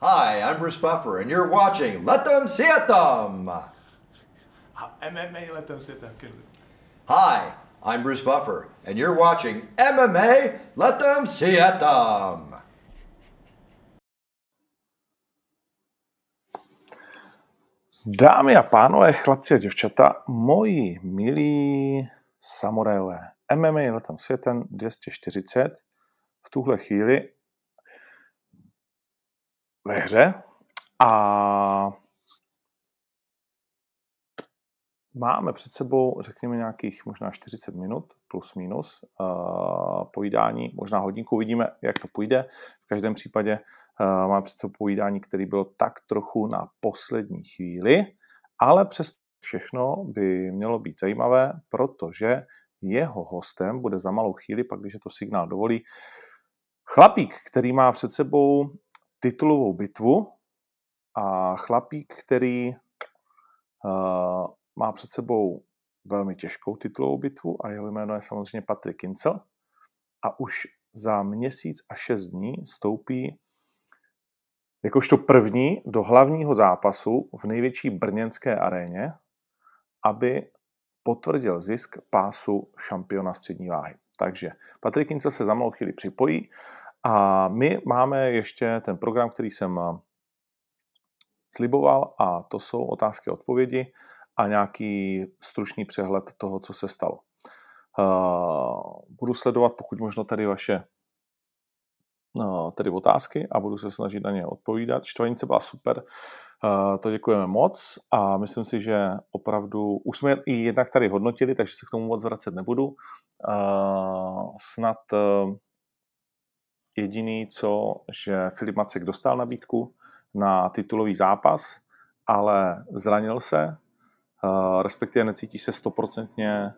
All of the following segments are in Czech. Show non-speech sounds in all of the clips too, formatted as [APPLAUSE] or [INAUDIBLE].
Hi, I'm Bruce Buffer, and you're watching Let Them See It Them. MMA let them sit there. Good. Hi, I'm Bruce Buffer, and you're watching MMA Let Them See It Them. Dámy a pánové, chlapci a děvčata, moji milí samurajové, MMA letem světem 240 v tuhle chvíli ve hře a máme před sebou, řekněme, nějakých možná 40 minut plus minus uh, povídání, možná hodinku, uvidíme, jak to půjde. V každém případě uh, máme před sebou povídání, které bylo tak trochu na poslední chvíli, ale přes všechno by mělo být zajímavé, protože jeho hostem bude za malou chvíli, pak když je to signál dovolí, chlapík, který má před sebou titulovou bitvu a chlapík, který uh, má před sebou velmi těžkou titulovou bitvu a jeho jméno je samozřejmě Patrick Kincel a už za měsíc a šest dní stoupí jakožto první do hlavního zápasu v největší brněnské aréně, aby potvrdil zisk pásu šampiona střední váhy. Takže Patrik Kincel se za malou chvíli připojí a my máme ještě ten program, který jsem sliboval a to jsou otázky a odpovědi a nějaký stručný přehled toho, co se stalo. Budu sledovat pokud možno tady vaše tedy otázky a budu se snažit na ně odpovídat. Štvanice byla super, to děkujeme moc a myslím si, že opravdu, už jsme i jednak tady hodnotili, takže se k tomu moc vracet nebudu. Snad jediný, co, že Filip Macek dostal nabídku na titulový zápas, ale zranil se, respektive necítí se stoprocentně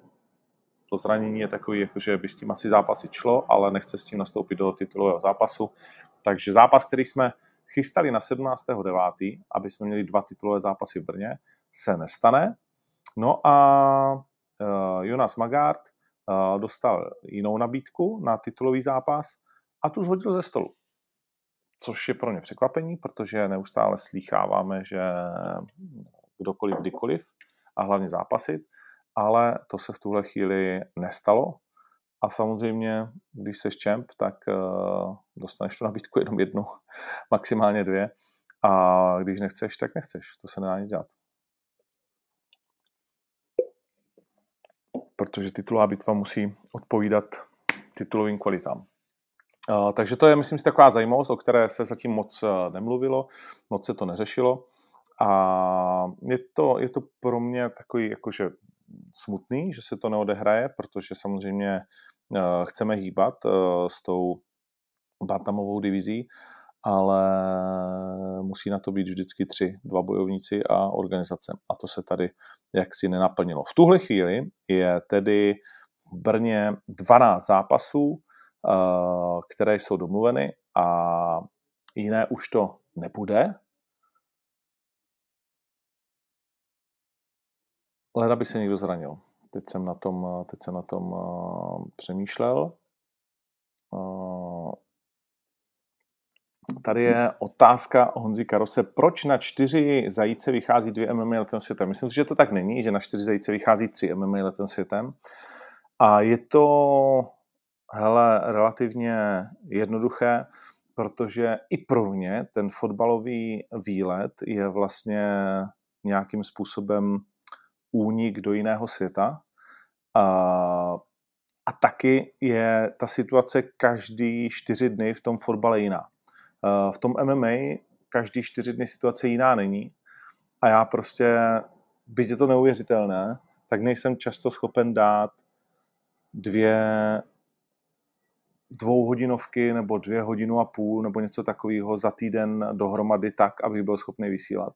to zranění je takový, jako že by s tím asi zápasy šlo, ale nechce s tím nastoupit do titulového zápasu. Takže zápas, který jsme chystali na 17.9., aby jsme měli dva titulové zápasy v Brně, se nestane. No a uh, Jonas Magard uh, dostal jinou nabídku na titulový zápas a tu zhodil ze stolu. Což je pro ně překvapení, protože neustále slýcháváme, že kdokoliv, kdykoliv a hlavně zápasit ale to se v tuhle chvíli nestalo. A samozřejmě, když jsi champ, tak uh, dostaneš tu nabídku jenom jednu, [LAUGHS] maximálně dvě. A když nechceš, tak nechceš. To se nedá nic dělat. Protože titulová bitva musí odpovídat titulovým kvalitám. Takže to je, myslím si, taková zajímavost, o které se zatím moc uh, nemluvilo, moc se to neřešilo. A je to, je to pro mě takový jakože smutný, že se to neodehraje, protože samozřejmě eh, chceme hýbat eh, s tou Bantamovou divizí, ale musí na to být vždycky tři, dva bojovníci a organizace. A to se tady jaksi nenaplnilo. V tuhle chvíli je tedy v Brně 12 zápasů, eh, které jsou domluveny a jiné už to nebude, Leda by se někdo zranil. Teď jsem na tom, teď jsem na tom uh, přemýšlel. Tady je otázka Honzi Karose. Proč na čtyři zajíce vychází dvě MMA letem světem? Myslím si, že to tak není, že na čtyři zajíce vychází tři MMA letem světem. A je to hele, relativně jednoduché, protože i pro mě ten fotbalový výlet je vlastně nějakým způsobem únik do jiného světa. A, a taky je ta situace každý čtyři dny v tom fotbale jiná. V tom MMA každý čtyři dny situace jiná není. A já prostě, byť je to neuvěřitelné, tak nejsem často schopen dát dvě dvouhodinovky nebo dvě hodinu a půl nebo něco takového za týden dohromady tak, abych byl schopný vysílat.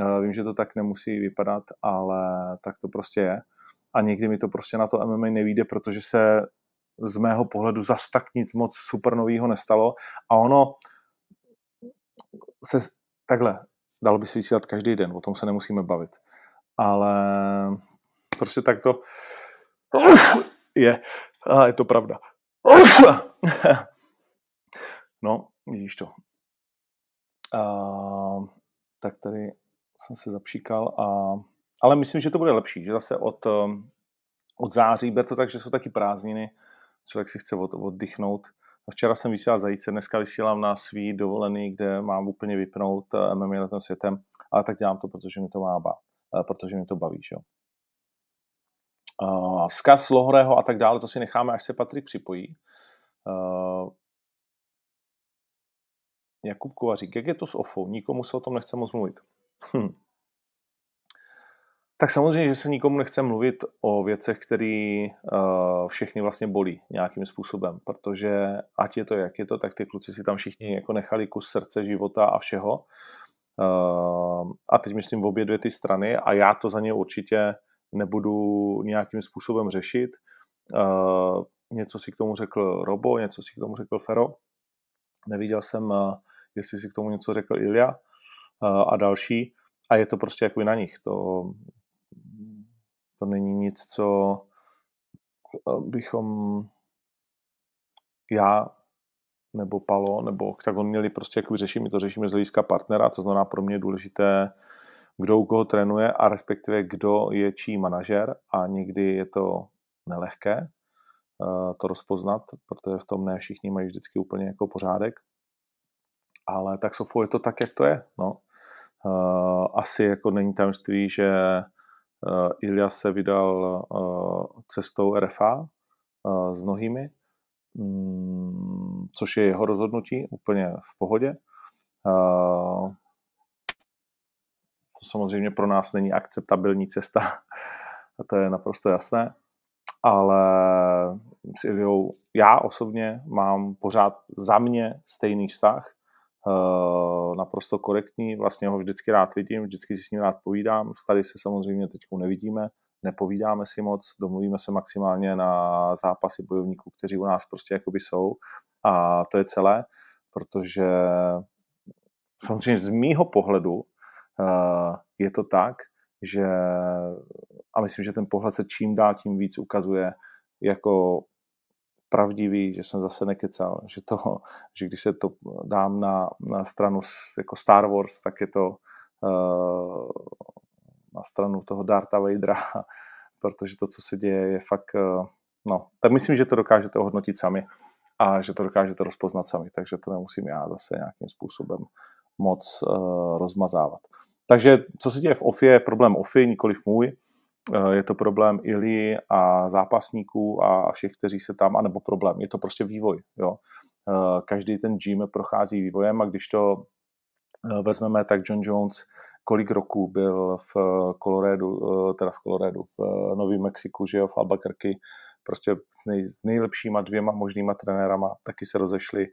Eh, vím, že to tak nemusí vypadat, ale tak to prostě je. A někdy mi to prostě na to MMA nevíde, protože se z mého pohledu zas tak nic moc super novýho nestalo. A ono se takhle, dalo by se vysílat každý den, o tom se nemusíme bavit. Ale prostě tak to je. A je to pravda. [LAUGHS] No, vidíš to. Uh, tak tady jsem se zapříkal. A, ale myslím, že to bude lepší, že zase od, um, od září, ber to tak, že jsou taky prázdniny, člověk si chce od, oddychnout. Včera jsem vysílal zajíce, dneska vysílám na svý dovolený, kde mám úplně vypnout eh, MMA tom světem, ale tak dělám to, protože mi to má eh, protože mi to baví. Že? Uh, zkaz Lohorého a tak dále, to si necháme, až se Patrik připojí. Uh, Jakub Kovařík, jak je to s OFou? Nikomu se o tom nechce moc mluvit. Hm. Tak samozřejmě, že se nikomu nechce mluvit o věcech, které uh, všechny vlastně bolí nějakým způsobem, protože ať je to, jak je to, tak ty kluci si tam všichni jako nechali kus srdce, života a všeho. Uh, a teď myslím v obě dvě ty strany a já to za ně určitě nebudu nějakým způsobem řešit. Uh, něco si k tomu řekl Robo, něco si k tomu řekl Fero. Neviděl jsem, uh, jestli si k tomu něco řekl Ilja uh, a další. A je to prostě jako na nich. To, to není nic, co bychom já nebo Palo, nebo tak on měli prostě jako řešit, my to řešíme z hlediska partnera, to znamená pro mě je důležité, kdo u koho trénuje a respektive kdo je čí manažer a někdy je to nelehké uh, to rozpoznat, protože v tom ne všichni mají vždycky úplně jako pořádek. Ale tak Sofo je to tak, jak to je. No. Uh, asi jako není tajemství, že uh, Ilja se vydal cestou RFA s mnohými, um, což je jeho rozhodnutí, úplně v pohodě. To samozřejmě pro nás není akceptabilní cesta, a to je naprosto jasné, ale s Iliou já osobně mám pořád za mě stejný vztah, uh, naprosto korektní, vlastně ho vždycky rád vidím, vždycky si s ním rád povídám, tady se samozřejmě teď nevidíme, nepovídáme si moc, domluvíme se maximálně na zápasy bojovníků, kteří u nás prostě jakoby jsou. A to je celé, protože samozřejmě z mýho pohledu je to tak, že a myslím, že ten pohled se čím dál tím víc ukazuje jako pravdivý, že jsem zase nekecal, že, to, že když se to dám na, na stranu jako Star Wars, tak je to uh, na stranu toho Darta Vadera, [LAUGHS] protože to, co se děje, je fakt, uh, no, tak myslím, že to dokážete ohodnotit sami a že to dokážete rozpoznat sami, takže to nemusím já zase nějakým způsobem moc uh, rozmazávat. Takže co se děje v OFI, je problém OFI, nikoliv můj. Eh, je to problém Ili a zápasníků a všech, kteří se tam, anebo problém, je to prostě vývoj. Jo. Eh, každý ten gym prochází vývojem a když to eh, vezmeme, tak John Jones kolik roků byl v Coloradu, teda v Coloradu, v Novém Mexiku, že jo, v Albuquerque, prostě s, nej, s nejlepšíma dvěma možnýma trenérama, taky se rozešli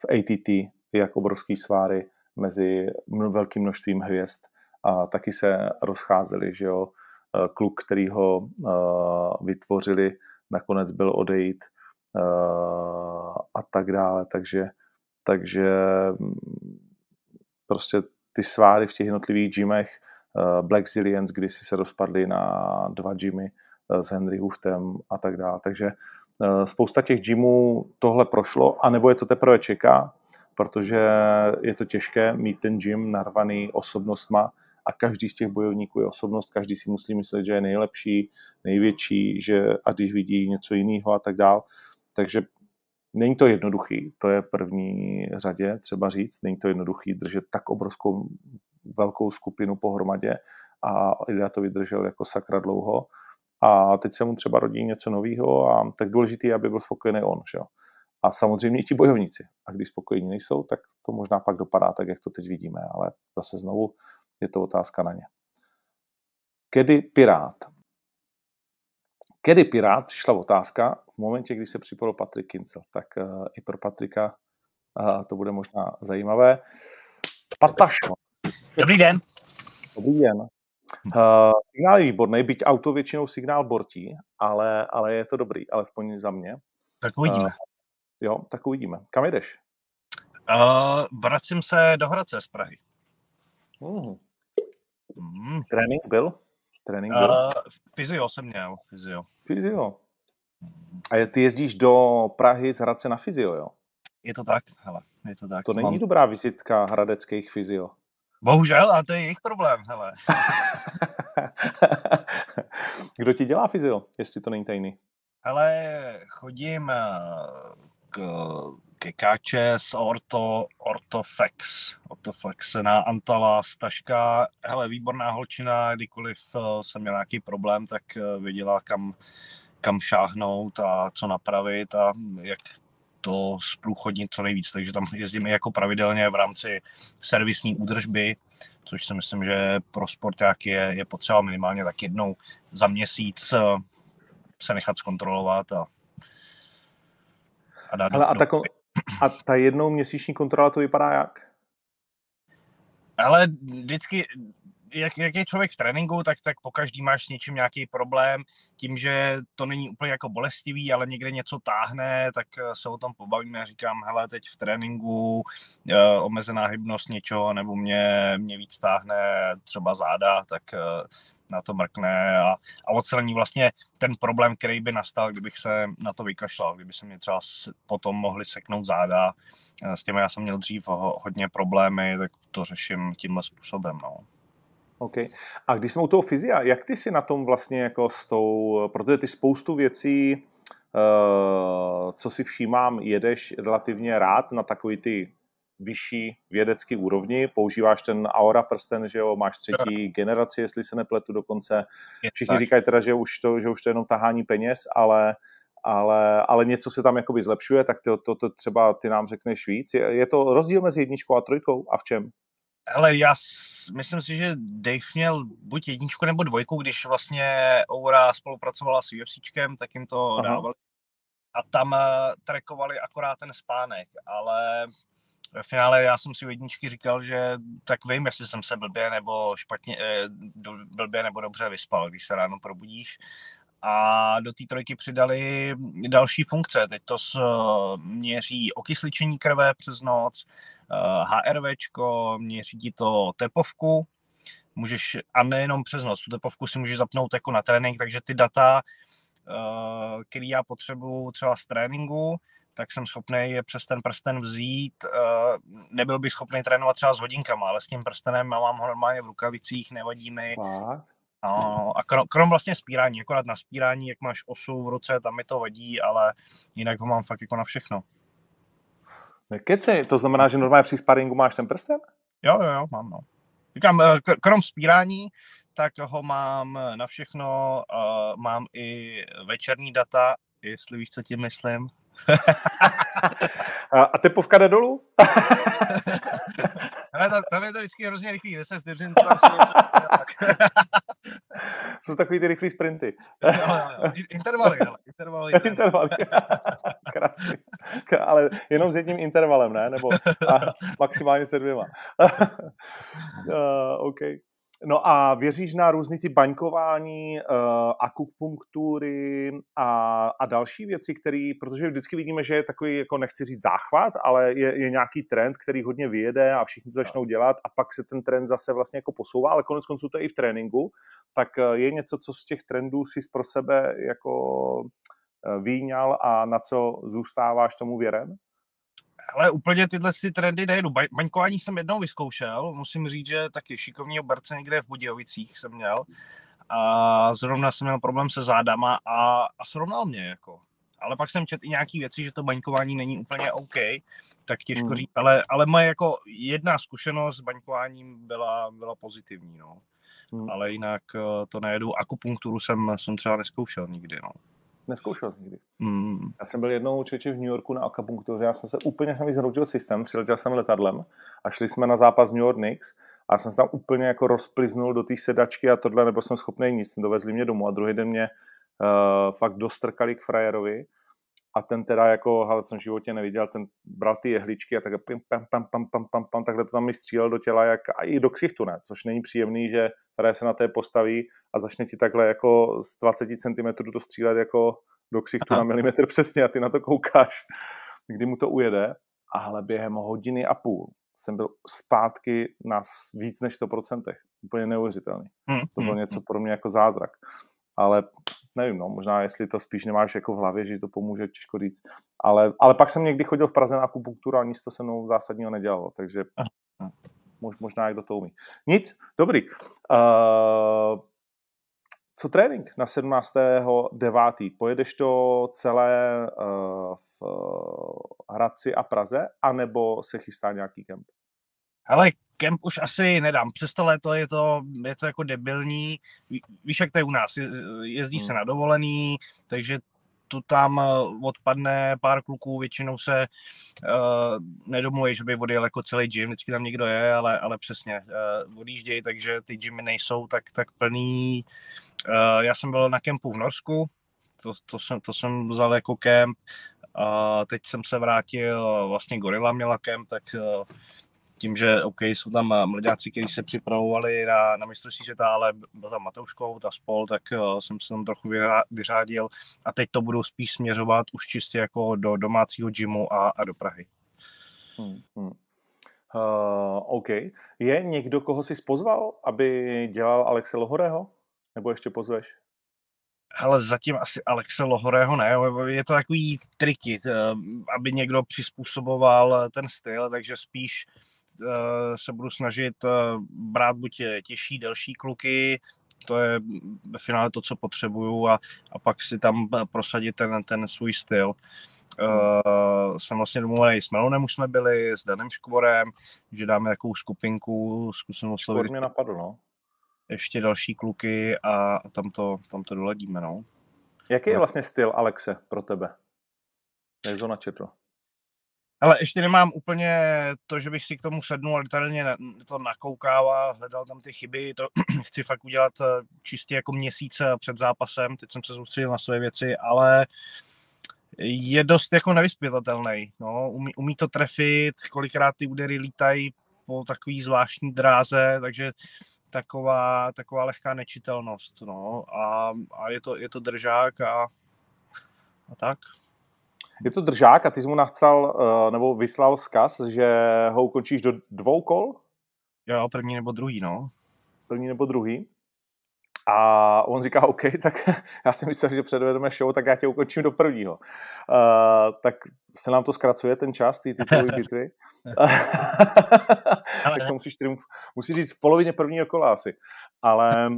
v ATT, jak obrovský sváry mezi velkým množstvím hvězd. A taky se rozcházeli, že jo, e, kluk, který ho e, vytvořili, nakonec byl odejít e, a tak dále, takže, takže prostě ty sváry v těch jednotlivých gymech, Black Zillions, kdy si se rozpadly na dva gymy s Henry Huftem a tak dále, takže spousta těch gymů tohle prošlo, anebo je to teprve čeká, protože je to těžké mít ten gym narvaný osobnostma, a každý z těch bojovníků je osobnost, každý si musí myslet, že je nejlepší, největší, že a když vidí něco jiného a tak dál. Takže není to jednoduchý, to je první řadě třeba říct, není to jednoduchý držet tak obrovskou velkou skupinu pohromadě a Ilya to vydržel jako sakra dlouho a teď se mu třeba rodí něco nového a tak důležitý je, aby byl spokojený on. Že? A samozřejmě i ti bojovníci. A když spokojení nejsou, tak to možná pak dopadá tak, jak to teď vidíme. Ale zase znovu je to otázka na ně. Kedy Pirát? Kedy Pirát přišla otázka v momentě, kdy se připojil Patrik Kincel. Tak uh, i pro Patrika uh, to bude možná zajímavé. Patašo. Dobrý den. Dobrý den. Uh, signál je výborný, byť auto většinou signál bortí, ale, ale je to dobrý, alespoň za mě. Tak uvidíme. Uh, jo, tak uvidíme. Kam jdeš? Uh, vracím se do Hradce z Prahy. Uh, Mm. Trénink byl? Trénink byl? Uh, fyzio jsem měl, fyzio. Fyzio. A ty jezdíš do Prahy z Hradce na fyzio, jo? Je to tak, hele. Je to tak. To není Mám... dobrá vizitka hradeckých fyzio. Bohužel, a to je jejich problém, hele. [LAUGHS] Kdo ti dělá fyzio, jestli to není tajný? Hele, chodím eh, ke KČS Orto, Ortoflex, Ortoflex na Antala Staška. Hele, výborná holčina, kdykoliv eh, jsem měl nějaký problém, tak eh, věděla, kam, kam šáhnout a co napravit a jak to zprůchodnit co nejvíc. Takže tam jezdím jako pravidelně v rámci servisní údržby, což si myslím, že pro sporták je, je potřeba minimálně tak jednou za měsíc se nechat zkontrolovat a, a dát Ale a, tako, a ta jednou měsíční kontrola to vypadá jak? Ale vždycky, jak, jak je člověk v tréninku, tak, tak po každý máš s něčím nějaký problém. Tím, že to není úplně jako bolestivý, ale někde něco táhne, tak eh, se o tom pobavíme a říkám, hele, teď v tréninku e, omezená hybnost něčeho, nebo mě, mě víc táhne třeba záda, tak e, na to mrkne a, a odstraní vlastně ten problém, který by nastal, kdybych se na to vykašlal, kdyby se mě třeba potom mohli seknout záda. S těmi já jsem měl dřív hodně problémy, tak to řeším tímhle způsobem. No. OK. A když jsme u toho fyzia, jak ty si na tom vlastně jako s tou, protože ty spoustu věcí, uh, co si všímám, jedeš relativně rád na takový ty vyšší vědecký úrovni, používáš ten Aura prsten, že jo, máš třetí generaci, jestli se nepletu dokonce. Všichni říkají teda, že už to, že už to je jenom tahání peněz, ale ale, ale něco se tam jakoby zlepšuje, tak to, to, to třeba ty nám řekneš víc. Je, je to rozdíl mezi jedničkou a trojkou a v čem? Ale já myslím si, že Dave měl buď jedničku nebo dvojku, když vlastně Oura spolupracovala s UFCčkem, tak jim to Aha. dávali. A tam uh, trackovali akorát ten spánek, ale ve finále já jsem si u jedničky říkal, že tak vím, jestli jsem se blbě nebo špatně, eh, blbě nebo dobře vyspal, když se ráno probudíš. A do té trojky přidali další funkce. Teď to měří okysličení krve přes noc, HRVčko, měří ti to tepovku, můžeš, a nejenom přes noc, tu tepovku si můžeš zapnout jako na trénink, takže ty data, eh, který já potřebuju třeba z tréninku, tak jsem schopný je přes ten prsten vzít. Eh, nebyl bych schopný trénovat třeba s hodinkama, ale s tím prstenem mám ho normálně v rukavicích, nevadí mi. No, a krom, krom vlastně spírání, akorát na spírání, jak máš osu v ruce, tam mi to vadí, ale jinak ho mám fakt jako na všechno. Nekeci, to znamená, že normálně při sparingu máš ten prsten? Jo, jo, jo, mám, no. Říkám, eh, krom spírání, tak ho mám na všechno, uh, mám i večerní data, jestli víš, co tím myslím. [LAUGHS] a, a tepovka jde dolů? [LAUGHS] Ale tam, tam, je to vždycky hrozně rychlý, 10 vteřin. [LAUGHS] Jsou takový ty rychlý sprinty. jo, jo, jo. Intervaly, ale. Intervaly. [LAUGHS] intervaly. [LAUGHS] Krásný. Ale jenom s jedním intervalem, ne? Nebo a maximálně se dvěma. uh, OK. No a věříš na různé ty baňkování, uh, akupunktury a, a další věci, které, protože vždycky vidíme, že je takový, jako nechci říct záchvat, ale je, je nějaký trend, který hodně vyjede a všichni to začnou dělat a pak se ten trend zase vlastně jako posouvá, ale konec konců to je i v tréninku, tak eh, je něco, co z těch trendů si pro sebe jako eh, výňal a na co zůstáváš tomu věren? Ale úplně tyhle si trendy nejdu. Baňkování jsem jednou vyzkoušel, musím říct, že taky šikovní oberce někde v Budějovicích jsem měl. A zrovna jsem měl problém se zádama a, a srovnal mě jako. Ale pak jsem četl i nějaký věci, že to baňkování není úplně OK, tak těžko hmm. říct. Ale, ale moje jako jedna zkušenost s baňkováním byla, byla pozitivní, no. Hmm. Ale jinak eh, to nejedu. Akupunkturu jsem, jsem třeba neskoušel nikdy, no. Neskoušel jsi nikdy. Mm. Já jsem byl jednou čeče v New Yorku na akupunktuře, já jsem se úplně jsem zhroutil systém, přiletěl jsem letadlem a šli jsme na zápas New York Knicks a jsem se tam úplně jako rozpliznul do té sedačky a tohle, nebo jsem schopný nic, dovezli mě domů a druhý den mě uh, fakt dostrkali k frajerovi a ten teda jako, ale jsem v životě neviděl, ten bral ty jehličky a tak pam, pam, pam, pam, pam, pam, pam, takhle to tam mi střílel do těla, jak, a i do ksichtu, ne, což není příjemný, že které se na té postaví a začne ti takhle jako z 20 cm to střílet jako do ksichtu na milimetr přesně a ty na to koukáš, kdy mu to ujede. Ale během hodiny a půl jsem byl zpátky na víc než 100%. Úplně neuvěřitelný. Hmm. To bylo hmm, něco hmm. pro mě jako zázrak. Ale nevím, no, možná jestli to spíš nemáš jako v hlavě, že to pomůže, těžko říct. Ale, ale pak jsem někdy chodil v Praze na akupunkturu a nic to se mnou zásadního nedělalo, takže mož, možná jak do toho umí. Nic, dobrý. Uh, co trénink na 17.9. Pojedeš to celé uh, v uh, Hradci a Praze, anebo se chystá nějaký kemp? Ale kemp už asi nedám. Přes to léto je to, je to jako debilní. Víš, jak to je u nás. Jezdí hmm. se na dovolený, takže tu tam eh, odpadne pár kluků, většinou se uh, nedomlují, že by odjel jako celý gym, vždycky tam někdo je, ale, ale přesně uh, odjíždějí, takže ty gymy nejsou tak, tak plný. Uh, já jsem byl na kempu v Norsku, to, to, jsem, to jsem vzal jako kemp, a teď jsem se vrátil, vlastně Gorilla měla kemp, tak uh, tím, že OK, jsou tam eh, mladáci, kteří se připravovali na, na mistrovství světa, ale byl tam Matouškou, ta spol, tak uh, jsem se tam trochu vyřádil a teď to budu spíš směřovat už čistě jako do domácího gymu a, a do Prahy. Hmm, hmm. Uh, OK. Je někdo, koho jsi pozval, aby dělal Alexe Lohorého? Nebo ještě pozveš? Ale zatím asi Alexe Lohorého ne, je to takový triky, aby někdo přizpůsoboval ten styl, takže spíš se budu snažit eh, brát buď těžší, delší kluky, to je ve finále to, co potřebuju a, a pak si tam prosadit ten, ten svůj styl. Uh, jsem vlastně domluvený s Melonem, už jsme byli, s Danem Škvorem, že dáme takovou skupinku, zkusím oslovit. mě napadlo, no. Ještě další kluky a, a tam, to, tam to doladíme, no. Jaký je vlastně styl Alexe pro tebe? Jak to načetl? Ale ještě nemám úplně to, že bych si k tomu sednul a detailně to nakoukával, hledal tam ty chyby, to [CLEARS THROAT] chci fakt udělat eh, čistě jako měsíc eh, před zápasem, teď jsem se soustředil na své věci, ale je dost jako nevyspětatelný. No. Umí, umí to trefit, kolikrát ty údery lítají po takový zvláštní dráze, takže taková, taková lehká nečitelnost. No. A, a je, to, je to držák a, a tak. Je to držák a ty jsi mu napsal uh, nebo vyslal zkaz, že ho ukončíš do dvou kol? Jo, první nebo druhý, no. První nebo druhý. A on říká, OK, [LAUGHS] tak já si myslel, že předvedeme show, tak já tě ukončím do prvního. Uh, tak se nám to zkracuje, ten čas, ty titulové bitvy. [LAUGHS] [LAUGHS] tak to musíš, triumf, musíš říct v polovině prvního kola asi. Ale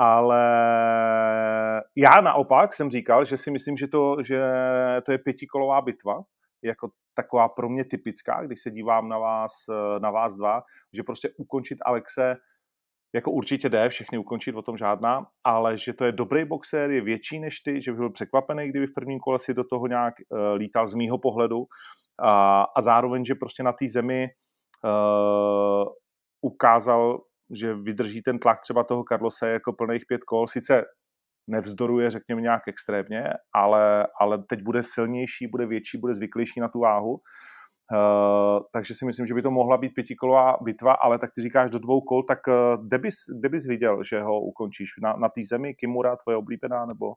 ale já naopak jsem říkal, že si myslím, že to, že to je pětikolová bitva, jako taková pro mě typická, když se dívám na vás, na vás dva, že prostě ukončit Alexe jako určitě jde, všechny ukončit, o tom žádná, ale že to je dobrý boxer, je větší než ty, že by byl překvapený, kdyby v prvním kole si do toho nějak uh, lítal z mýho pohledu. A, a zároveň, že prostě na té zemi uh, ukázal že vydrží ten tlak třeba toho Carlose jako plných pět kol. Sice nevzdoruje, řekněme, nějak extrémně, ale, ale teď bude silnější, bude větší, bude zvyklejší na tu váhu. Uh, takže si myslím, že by to mohla být pětikolová bitva, ale tak ty říkáš do dvou kol, tak uh, kde, bys, kde bys viděl, že ho ukončíš? Na, na té zemi, Kimura, tvoje oblíbená, nebo?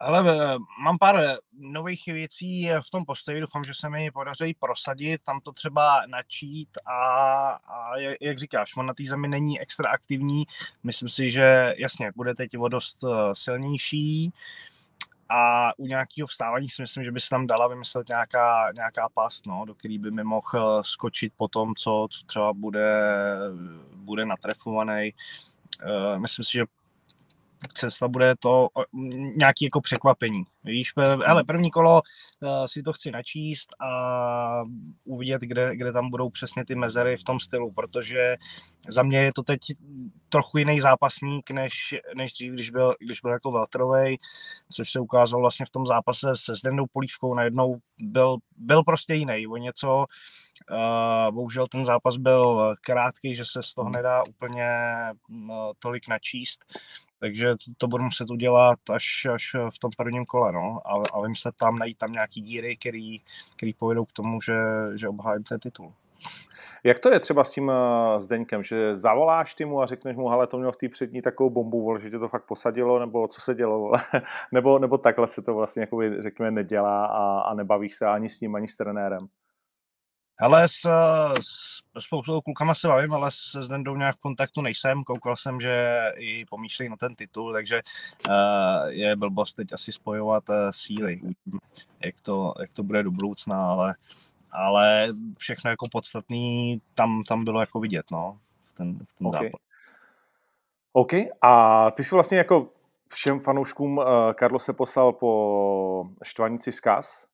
Ale eh, mám pár eh, nových věcí eh, v tom postoji, doufám, že se mi podaří prosadit, tam to třeba načít a, a jak říkáš, on na té zemi není extra aktivní, myslím si, že jasně, bude teď o dost silnější a u nějakého vstávání si myslím, že by se tam dala vymyslet nějaká, nějaká past, no, do který by mi mohl skočit po tom, co, co třeba bude, bude natrefovaný. Myslím si, že cesta bude to nějaký jako překvapení. Víš, hele, první kolo uh, si to chci načíst a uvidět, kde, kde tam budou přesně ty mezery v tom stylu, protože za mě je to teď trochu jiný zápasník, než, než dřív, když byl, když byl jako Veltrovej, což se ukázalo vlastně v tom zápase se Zdenou Polívkou, najednou byl, byl prostě jiný, o něco, uh, bohužel ten zápas byl krátký, že se z toho nedá úplně uh, tolik načíst, takže to, budu muset udělat až, až v tom prvním kole, no. Ale, ale se tam najít tam nějaký díry, který, který povedou k tomu, že, že obhájím ten titul. Jak to je třeba s tím Zdeňkem, že zavoláš ty mu a řekneš mu, hele, to měl v té přední takovou bombu, vol, že tě to fakt posadilo, nebo co se dělo, [LAUGHS] nebo, nebo takhle se to vlastně, jako řekněme, nedělá a, a nebavíš se ani s ním, ani s trenérem? Ale s, s spoustu klukama se bavím, ale se Zdendou nějak v kontaktu nejsem. Koukal jsem, že i pomýšlí na ten titul, takže uh, je blbost teď asi spojovat uh, síly. Jak to, jak to bude do budoucna, ale, ale všechno jako podstatný tam, tam bylo jako vidět, no, v ten, v ten okay. zápas. OK. A ty jsi vlastně jako všem fanouškům uh, Karlo se poslal po štvanici vzkaz,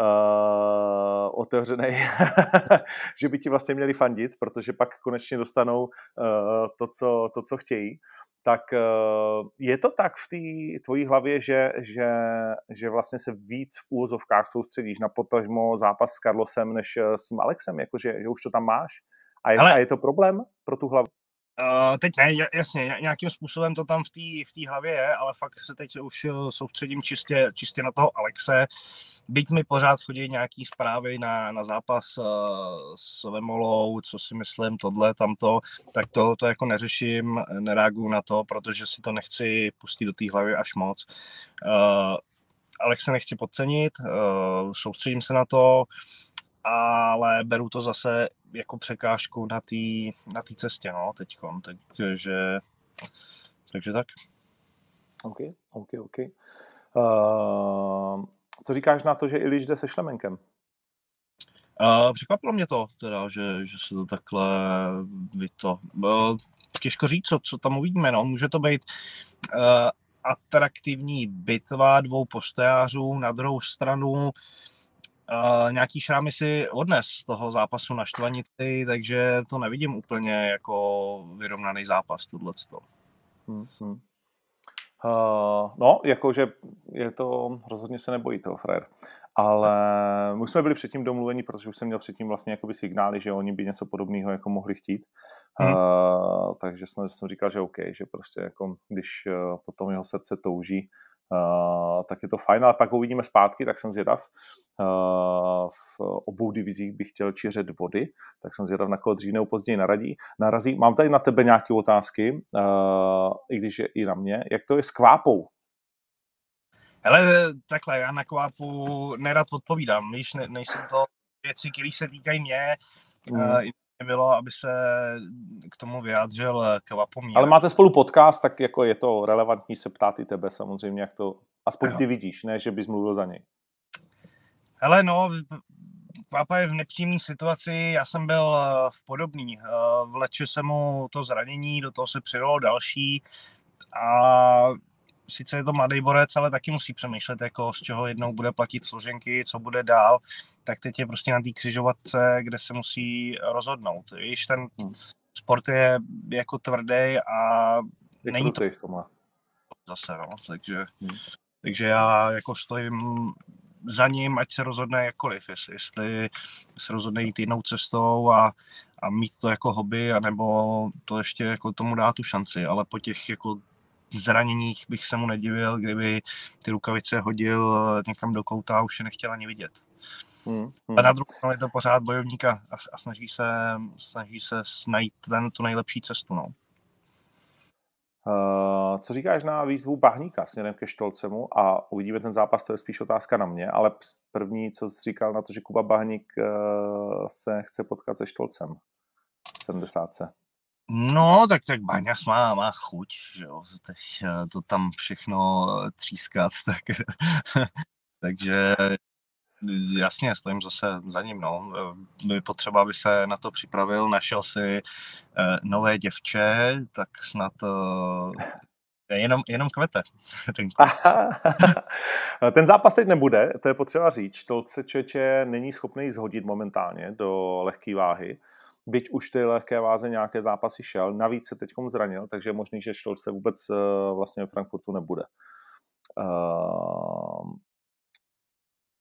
uh, otevřený, [LAUGHS] že by ti vlastně měli fandit, protože pak konečně dostanou uh, to, co, to, co chtějí. Tak uh, je to tak v té tvojí hlavě, že, že, že vlastně se víc v úvozovkách soustředíš na potažmo zápas s Carlosem než s tím Alexem, jakože že už to tam máš? A je, Ale... a je to problém pro tu hlavu? Uh, teď ne, jasně, nějakým způsobem to tam v té v hlavě je, ale fakt se teď už soustředím čistě, čistě na toho Alexe. Byť mi pořád chodí nějaký zprávy na, na zápas uh, s Vemolou, co si myslím, tohle, tamto, tak to, to jako neřeším, nereaguju na to, protože si to nechci pustit do té hlavy až moc. Uh, Alexe nechci podcenit, uh, soustředím se na to, ale beru to zase jako překážku na té na tý cestě, no, teďkon, takže, takže tak. OK, OK, OK. Uh, co říkáš na to, že Iliš jde se Šlemenkem? Uh, překvapilo mě to, teda, že, že se to takhle vy to. Uh, těžko říct, co, co tam uvidíme. No. Může to být uh, atraktivní bitva dvou postojářů, na druhou stranu Uh, nějaký šrámy si odnes z toho zápasu na Štvanici, takže to nevidím úplně jako vyrovnaný zápas, tohleto. Hmm, hmm. Uh, no, jakože je to, rozhodně se nebojí toho frér. Ale my jsme byli předtím domluveni, protože už jsem měl předtím vlastně jakoby signály, že oni by něco podobného jako mohli chtít. Hmm. Uh, takže jsem, jsem říkal, že OK, že prostě jako když uh, potom jeho srdce touží, Uh, tak je to fajn, ale pak uvidíme zpátky, tak jsem zvědav. Uh, v obou divizích bych chtěl čiřet vody, tak jsem zvědav, na koho dřív nebo později naradí, narazí. Mám tady na tebe nějaké otázky, uh, i když je i na mě. Jak to je s kvápou? Ale takhle, já na kvápu nerad odpovídám, víš, ne, nejsou to věci, které se týkají mě, mm. Bylo, aby se k tomu vyjádřil Kvapomír. Ale máte spolu podcast, tak jako je to relevantní se ptát i tebe samozřejmě, jak to, aspoň ty vidíš, ne, že bys mluvil za něj. Hele, no, Kvapa je v nepříjemné situaci, já jsem byl eh, v podobný. Eh, vleče se mu to zranění, do toho se přidalo další a sice je to mladý borec, ale taky musí přemýšlet, jako z čeho jednou bude platit složenky, co bude dál, tak teď je prostě na té křižovatce, kde se musí rozhodnout. Víš, ten hmm. sport je jako tvrdý a je není to... to zase, no, takže, hmm. takže já jako stojím za ním, ať se rozhodne jakkoliv, jestli, jestli se rozhodne jít jinou cestou a, a mít to jako hobby, anebo to ještě jako tomu dá tu šanci, ale po těch jako zraněních bych se mu nedivil, kdyby ty rukavice hodil eh, někam do kouta a už je nechtěl ani vidět. Hmm, hmm. A na druhou stranu je to pořád bojovník a, a snaží se, snaží se najít ten, tu nejlepší cestu. No. Uh, co říkáš na výzvu Bahníka směrem ke Štolcemu a uvidíme ten zápas, to je spíš otázka na mě, ale první, co jsi říkal na to, že Kuba Bahník uh, se chce potkat se Štolcem v 70. No, tak tak Baňas má, má chuť, že jo, teď eh, to tam všechno eh, třískat, [LAUGHS] tak, takže jasně, stojím zase za ním, no. By potřeba, aby se na to připravil, našel si nové děvče, tak snad jenom, jenom kvete. [LAUGHS] Ten, Ten zápas teď nebude, to je potřeba říct. Štolce Čeče není schopný zhodit momentálně do lehké váhy byť už ty lehké váze nějaké zápasy šel, navíc se teď zranil, takže je možný, že Stolz se vůbec uh, vlastně v Frankfurtu nebude. Uh,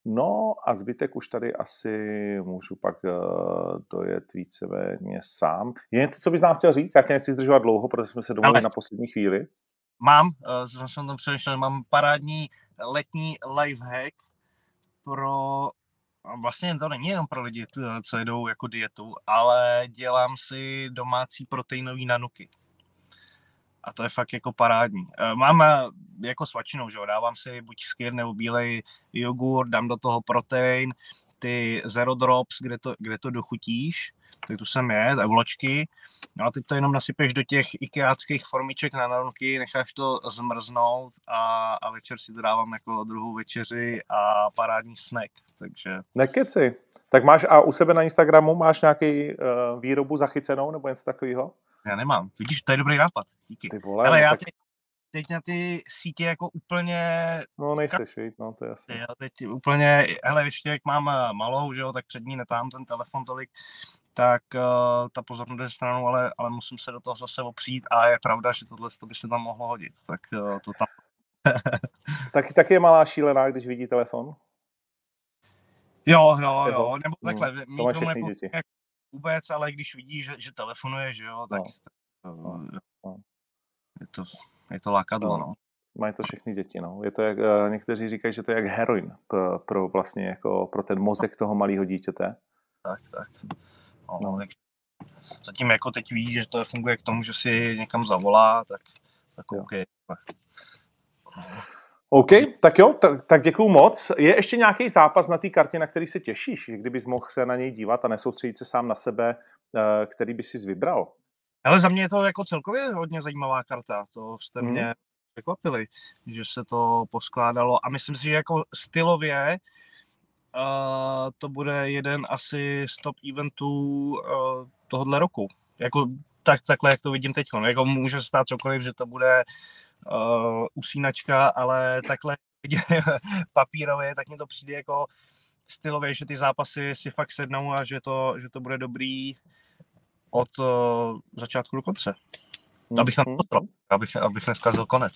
no a zbytek už tady asi můžu pak uh, dojet víceméně sám. Je něco, co bys nám chtěl říct? Já tě nechci zdržovat dlouho, protože jsme se domluvili Ale... na poslední chvíli. Mám, uh, jsem tam přemýšlel, mám parádní letní life hack pro vlastně to není jenom pro lidi, co jedou jako dietu, ale dělám si domácí proteinové nanuky. A to je fakt jako parádní. E, mám e, jako svačinou, že jo, dávám si buď skyr nebo bílej jogurt, dám do toho protein, ty zero drops, kde to, kde to dochutíš, tak tu jsem je, vločky, no a teď to jenom nasypeš do těch ikeáckých formiček na nanky, necháš to zmrznout a, a večer si to dávám jako druhou večeři a parádní snack, takže... Nekeci. Tak máš a u sebe na Instagramu máš nějaký uh, výrobu zachycenou nebo něco takového? Já nemám. Vidíš, to je dobrý nápad. Díky. Ty vole, Ale já tak... teď, teď na ty sítě jako úplně... No nejseš, víc, no to je jasné. Já teď úplně, hele, ještě jak mám eh, malou, že jo, tak před ní netám ten telefon tolik, tak uh, ta pozornost je stranou, ale, ale musím se do toho zase opřít a je pravda, že tohle by se tam mohlo hodit, tak uh, to tam... [LAUGHS] taky, taky je malá šílená, když vidí telefon? Jo, jo, jo, nebo Hmm, takhle, to mít máš všechny nepo- děti. vůbec, ale když vidí, že, že telefonuje, že jo, tak No, no, no. je, to, je to lákadlo, No. no. Mají to všechny děti, no. Je to jak, uh, někteří říkají, že to je jak heroin pro, pro vlastně jako pro ten mozek toho malého dítěte. Tak, tak. No, No. no. Tak, zatím jako teď ví, že to funguje k tomu, že si někam zavolá, tak, tak Jo. OK. OK, tak jo, tak, tak děkuju moc. Je ještě nějaký zápas na té kartě, na který se těšíš, že kdybys mohl se na něj dívat a nesoustředit se sám na sebe, eh, který by si vybral? Ale za mě je to jako celkově hodně zajímavá karta. To jste Mhm. mě překvapili, že se to poskládalo. A myslím si, že jako stylově uh, to bude jeden asi z top eventů uh, tohohle roku. Jako tak, takhle, jak to vidím teď. Jako může se stát cokoliv, že to bude uh, usínačka, ale takhle [LAUGHS] papírově, tak mi to přijde jako stylově, že ty zápasy si fakt sednou a že to, že to bude dobrý od uh, začátku do konce. Abych tam Mhm. potrol, abych, abych neskazil konec.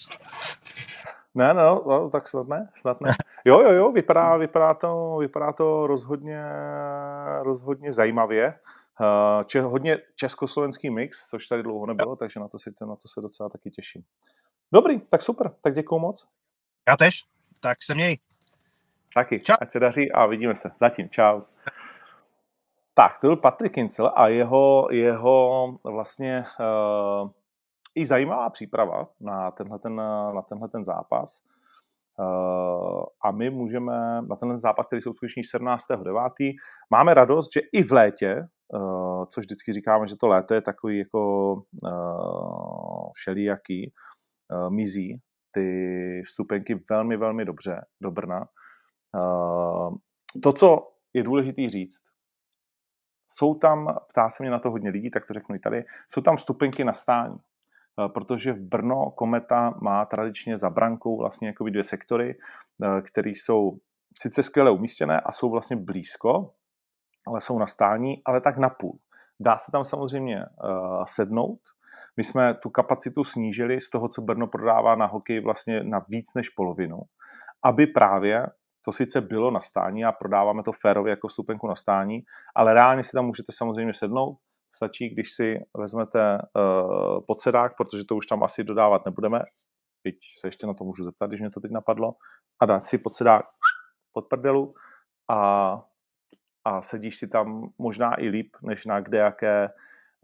Ne, no, no, tak snad ne, snad ne. Jo, jo, jo, vypadá, vypadá, to, vypadá to rozhodně, rozhodně zajímavě. Uh, če, hodně československý mix, což tady dlouho nebylo, takže na to, si, na to se docela taky těším. Dobrý, tak super, tak děkuju moc. Já tež, tak se měj. Taky, Čau. ať se daří a vidíme se. Zatím, čau. Tak, to byl Patrik Kincel a jeho, jeho vlastně uh, i zajímavá příprava na tenhle ten, na tenhle ten zápas. Uh, a my můžeme na tenhle zápas, který se uskuteční 17.9. Máme radost, že i v létě, uh, což vždycky říkáme, že to léto je takový jako uh, všelijaký, uh, mizí ty vstupenky velmi, velmi dobře do Brna. Uh, to, co je důležité říct, jsou tam, ptá se mě na to hodně lidí, tak to řeknu i tady, jsou tam vstupenky na stání, Uh, protože v Brno Kometa má tradičně za brankou vlastně jako dvě sektory, které jsou sice skvěle umístěné a jsou vlastně blízko, ale jsou na stání, ale tak na půl. Dá se tam samozřejmě sednout. My jsme tu kapacitu snížili z toho, co Brno prodává na hokej vlastně na víc než polovinu, aby právě to sice bylo na stání a prodáváme to férově jako vstupenku na stání, ale reálně si tam můžete samozřejmě sednout. Stačí, když si vezmete uh, podsedák, protože to už tam asi dodávat nebudeme, byť se ještě na to můžu zeptat, když mě to teď napadlo, a dát si podsedák pod prdelu a, a sedíš si tam možná i líp, než na kdejaké,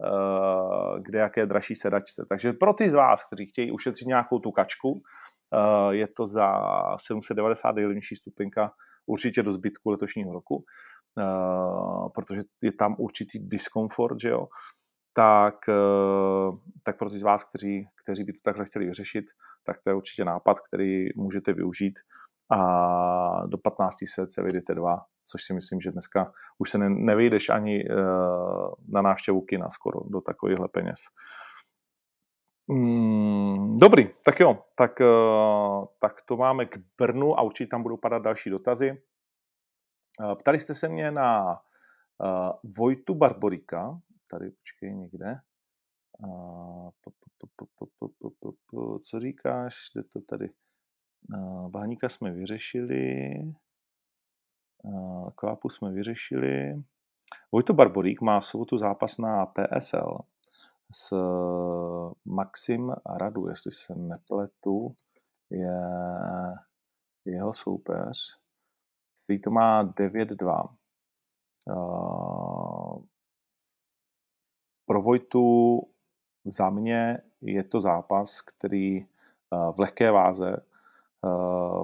uh, kdejaké dražší sedačce. Takže pro ty z vás, kteří chtějí ušetřit nějakou tu kačku, uh, je to za 790 nejlevnější stupenka určitě do zbytku letošního roku, uh, protože je tam určitý diskomfort, že jo, tak, uh, tak pro ty z vás, kteří, kteří by to takhle chtěli vyřešit, tak to je určitě nápad, který můžete využít a do 15 set se vyjdete dva, což si myslím, že dneska už se ne, nevyjdeš ani uh, na návštěvu kina skoro do takovýchhle peněz. Mm, dobrý, tak jo, tak, uh, tak to máme k Brnu a určitě tam budou padat další dotazy. Uh, ptali jste se mě na Vojtu Barborika, tady počkej někde. Co říkáš? Jde to tady. Báníka jsme vyřešili. Kvápu jsme vyřešili. Vojto Barborík má v sobotu zápas na PFL s Maxim Radu, jestli se nepletu, je jeho soupeř, který to má 9-2. Uh, pro Vojtu za mě je to zápas, který uh, v lehké váze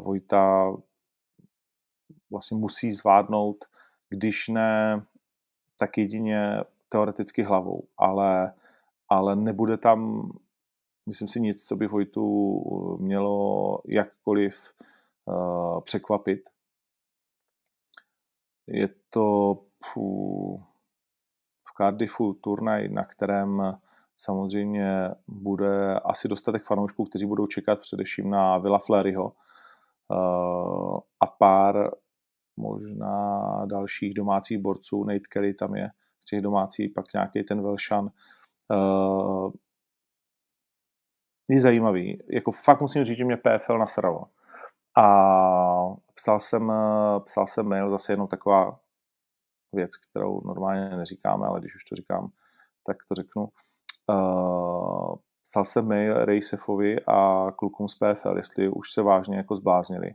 Vojta vlastně musí zvládnout když ne, tak jedině teoreticky hlavou, ale, ale nebude tam, myslím si, nic, co by Vojtu mělo jakkoliv uh, překvapit. Je to pů, v Cardiffu turnaj, na kterém samozřejmě bude asi dostatek fanoušků, kteří budou čekat především na Villa Fleryho uh, a pár možná dalších domácích borců. Nate Kelly tam je z těch domácích, pak nějaký ten Velšan. Uh, je zajímavý. Jako fakt musím říct, že mě PFL nasralo. A psal jsem, psal jsem mail, zase jenom taková věc, kterou normálně neříkáme, ale když už to říkám, tak to řeknu. Uh, psal jsem mail Rejsefovi a klukům z PFL, jestli už se vážně jako zbláznili,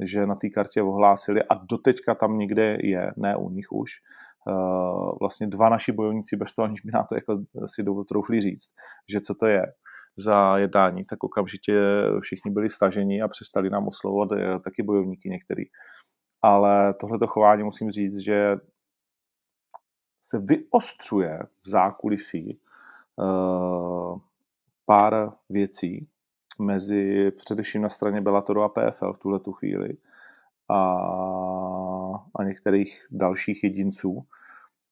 že na té kartě ohlásili a doteďka tam někde je, ne u nich už, uh, vlastně dva naši bojovníci bez toho, aniž by na to jako si troufli říct, že co to je za jednání, tak okamžitě všichni byli staženi a přestali nám oslovovat eh, taky bojovníky některý. Ale tohleto chování musím říct, že se vyostřuje v zákulisí pár věcí. Mezi především na straně Bellatoru a PFL v tuhle tu chvíli a, a některých dalších jedinců.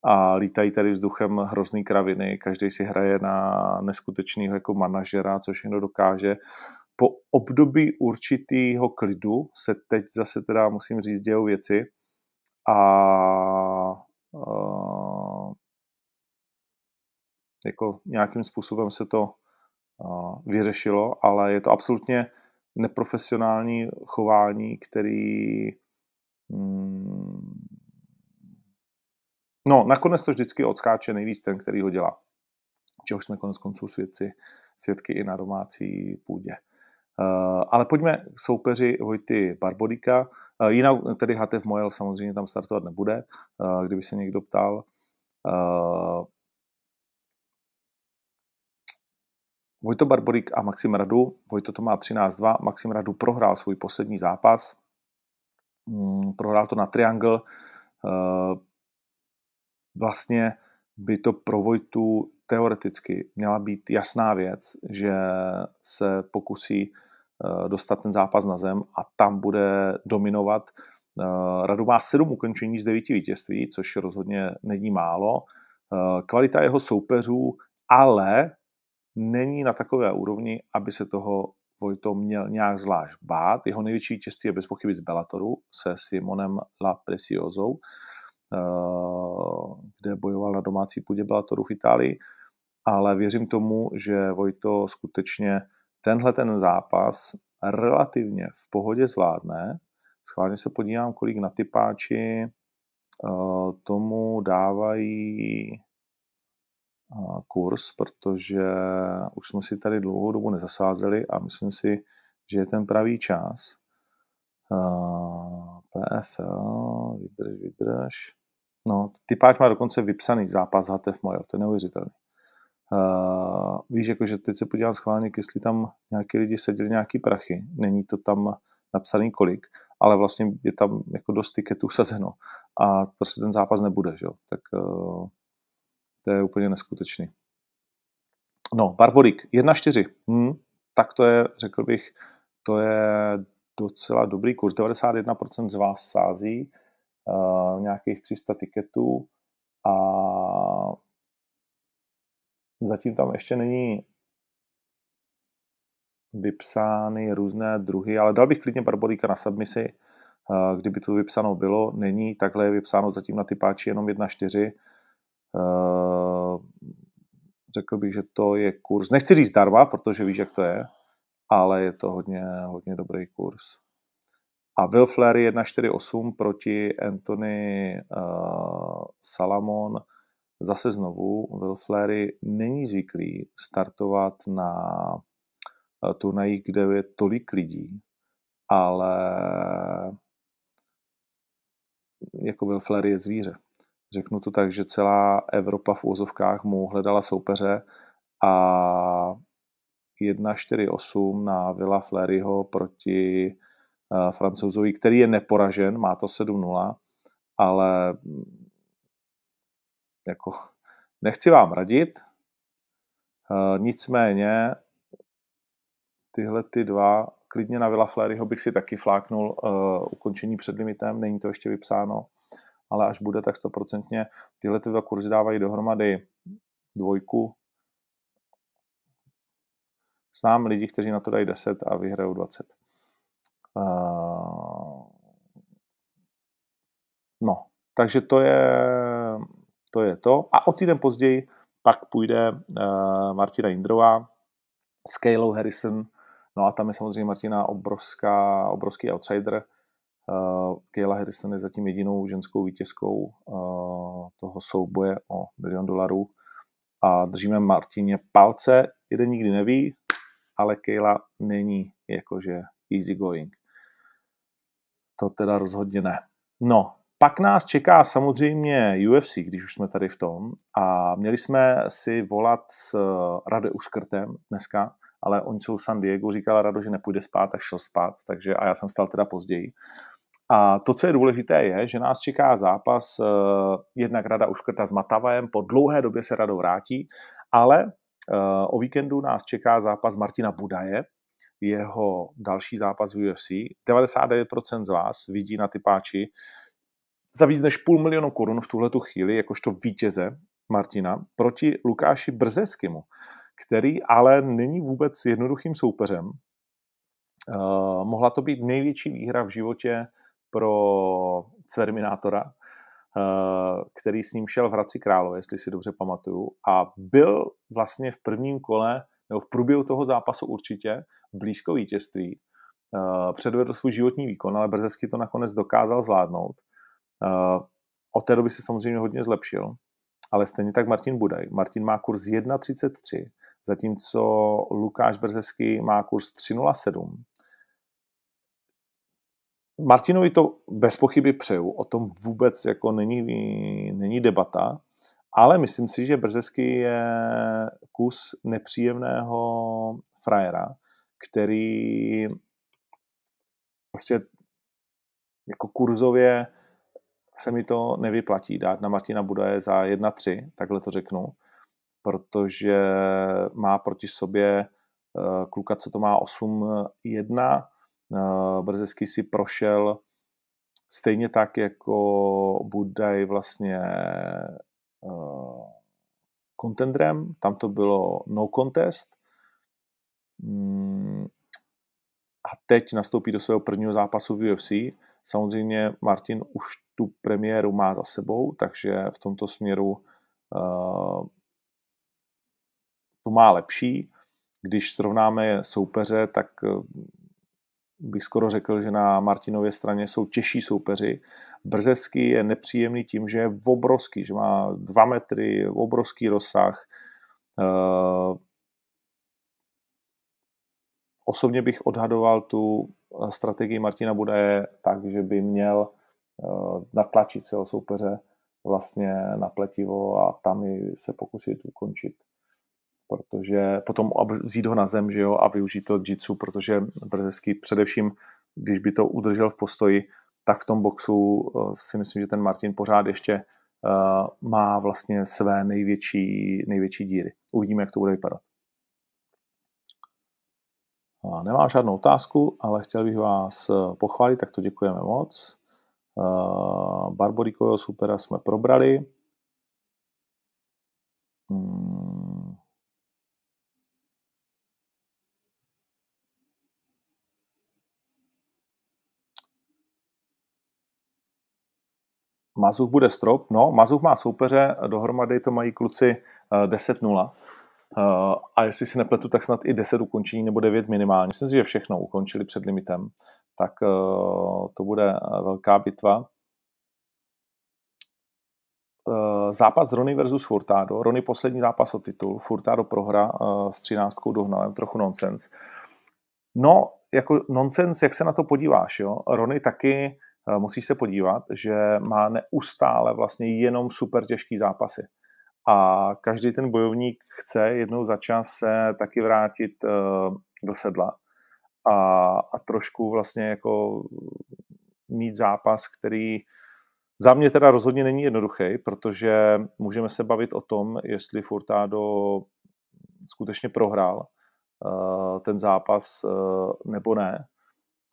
A lítají tady vzduchem hrozný kraviny, každý si hraje na neskutečného jako manažera, co všechno dokáže. Po období určitého klidu se teď zase teda musím říct dějou věci. A, jako nějakým způsobem se to vyřešilo, ale je to absolutně neprofesionální chování, který mm, no, nakonec to vždycky odskáče nejvíc ten, který ho dělá. Čehož jsme konec konců svědci, svědky i na domácí půdě. Uh, ale pojďme k soupeři Vojty Barbodika. Uh, jinak tedy Hatev Mojel samozřejmě tam startovat nebude, uh, kdyby se někdo ptal. Vojto Barborík a Maxim Radu. Vojto to má 13-2. Maxim Radu prohrál svůj poslední zápas. Mm, prohrál to na Triangle. Eh, vlastně by to pro Vojtu teoreticky měla být jasná věc, že se pokusí eh, dostat ten zápas na zem a tam bude dominovat. Eh, Radu má sedm ukončení z devíti vítězství, což rozhodně není málo. Kvalita jeho soupeřů ale není na takové úrovni, aby se toho Vojto měl nějak zvlášť bát. Jeho největší vítězství je bez pochyby z Bellatoru se Simonem La Preciosou, eh, kde bojoval na domácí půdě Bellatoru v Itálii, ale věřím tomu, že Vojto skutečně tenhle ten zápas relativně v pohodě zvládne. Schválně se podívám, kolik na typáči eh, tomu dávají kurz, protože už jsme si tady dlouhou dobu nezasázeli a myslím si, že je ten pravý čas. PFL, vydrž, vydrž. No, typáč má dokonce vypsaný zápas HTF Mojo, to je neuvěřitelný. Uh, víš, jakože teď se podívám schválně, jestli tam nějaký lidi seděli nějaký prachy. Není to tam napsaný kolik, ale vlastně je tam jako dost tiketů sazeno a prostě ten zápas nebude, že? tak uh, to je úplně neskutečný. No, Barborik, 1-4. Hmm, tak to je, řekl bych, to je docela dobrý kurz. 91% z vás sází uh, nějakých 300 tiketů a zatím tam ještě není vypsány různé druhy, ale dal bych klidně Barboríka na submisi, uh, kdyby to vypsáno bylo, není, takhle je vypsáno zatím na typáči jenom 1-4 Eh, řekl bych, že to je kurz, nechci říct darma, protože víš, jak to je, ale je to hodně, hodně dobrý kurz. A Will Flair 1.48 proti Anthony uh, Salamon. Zase znovu, Will Flair není zvyklý startovat na uh, turnajích, kde je tolik lidí, ale jako Will Flair je zvíře. Řeknu to tak, že celá Evropa v úzovkách mu hledala soupeře a 1-4-8 na Villa Fleryho proti uh, Francouzovi, který je neporažen, má to 7-0 ale mm, jako nechci vám radit, uh, nicméně tyhle ty dva, klidně na Villa Fleryho bych si taky fláknul uh, ukončení před limitem, není to ještě vypsáno, ale až bude, tak stoprocentně tyhle ty dva kurzy dávají dohromady dvojku. Znám lidi, kteří na to dají 10 a vyhrajou 20. Uh, no, takže to je, to je to. A o týden později pak půjde uh, Martina Indrová s Kaylou Harrison. No a tam je samozřejmě Martina obrovská, obrovský outsider. Kayla Harrison je zatím jedinou ženskou vítězkou uh, toho souboje o milion dolarů. A držíme Martině palce. Jeden nikdy neví, ale Kayla není jakože easy going. To teda rozhodně ne. No, pak nás čeká samozřejmě UFC, když už jsme tady v tom. A měli jsme si volat s Rade Uškrtem dneska, ale oni jsou San Diego, říkala Rado, že nepůjde spát, tak šel spát, takže a já jsem stal teda později. A to, co je důležité, je, že nás čeká zápas uh, jednak Rada Uškrta s Matavajem, po dlouhé době se Rado vrátí, ale uh, o víkendu nás čeká zápas Martina Budaje, jeho další zápas v UFC. 99% z vás vidí na typáči za víc než půl milionu korun v tuhletu chvíli, jakožto vítěze Martina, proti Lukáši Brzeskému, který ale není vůbec jednoduchým soupeřem. Uh, mohla to být největší výhra v životě pro Cverminátora, uh, který s ním šel v Hradci Králové, jestli si dobře pamatuju, a byl vlastně v prvním kole, nebo v průběhu toho zápasu určitě, blízko vítězství. Uh, předvedl svůj životní výkon, ale Brzesky to nakonec dokázal zvládnout. Uh, od té doby se samozřejmě hodně zlepšil, ale stejně tak Martin Budaj. Martin má kurz 1,33, zatímco Lukáš Brzesky má kurz 3,07. Martinovi to bez pochyby přeju, o tom vůbec jako není, není debata, ale myslím si, že Brzesky je kus nepříjemného frajera, který prostě jako kurzově se mi to nevyplatí dát na Martina Budaje za 1-3, takhle to řeknu, protože má proti sobě eh, kluka, co to má 8-1, eh, Brzesky si prošel stejně tak, jako Budaj vlastně contendrem, eh, tam to bylo no contest, mm, a teď nastoupí do svého prvního zápasu v UFC. Samozřejmě Martin už tu premiéru má za sebou, takže v tomto směru uh, to má lepší. Když srovnáme soupeře, tak bych skoro řekl, že na Martinově straně jsou těžší soupeři. Brzesky je nepříjemný tím, že je obrovský, že má dva metry, obrovský rozsah. Uh, osobně bych odhadoval tu strategii Martina Budaje tak, že by měl uh, natlačit svého soupeře vlastně na pletivo a tam se pokusit ukončit protože potom vzít ho na zem že jo, a využít to jitsu, protože Brzesky především, když by to udržel v postoji, tak v tom boxu eh, si myslím, že ten Martin pořád ještě uh, má vlastně své největší, největší díry. Uvidíme, jak to bude vypadat. Nemám žádnou otázku, ale chtěl bych vás eh, pochválit, tak to děkujeme moc. Barborikovo supera jsme probrali. Hmm. Mazuch bude strop. No, Mazuch má soupeře, dohromady to mají kluci 10-0. Eh, eh, a jestli si nepletu, tak snad i 10 ukončení nebo 9 minimálně. Myslím si, že všechno ukončili před limitem. Tak eh, to bude velká bitva. Zápas Rony versus Furtado. Rony poslední zápas o titul. Furtado prohra s 13 dohnalem, trochu nonsens. No, jako nonsens, jak se na to podíváš, jo? Rony taky musíš se podívat, že má neustále vlastně jenom super těžký zápasy. A každý ten bojovník chce jednou za čas se taky vrátit eh, do sedla a, a trošku vlastně jako mít zápas, který za mě teda rozhodně není jednoduchý, protože můžeme se bavit o tom, jestli Furtado skutečně prohrál uh, ten zápas nebo ne.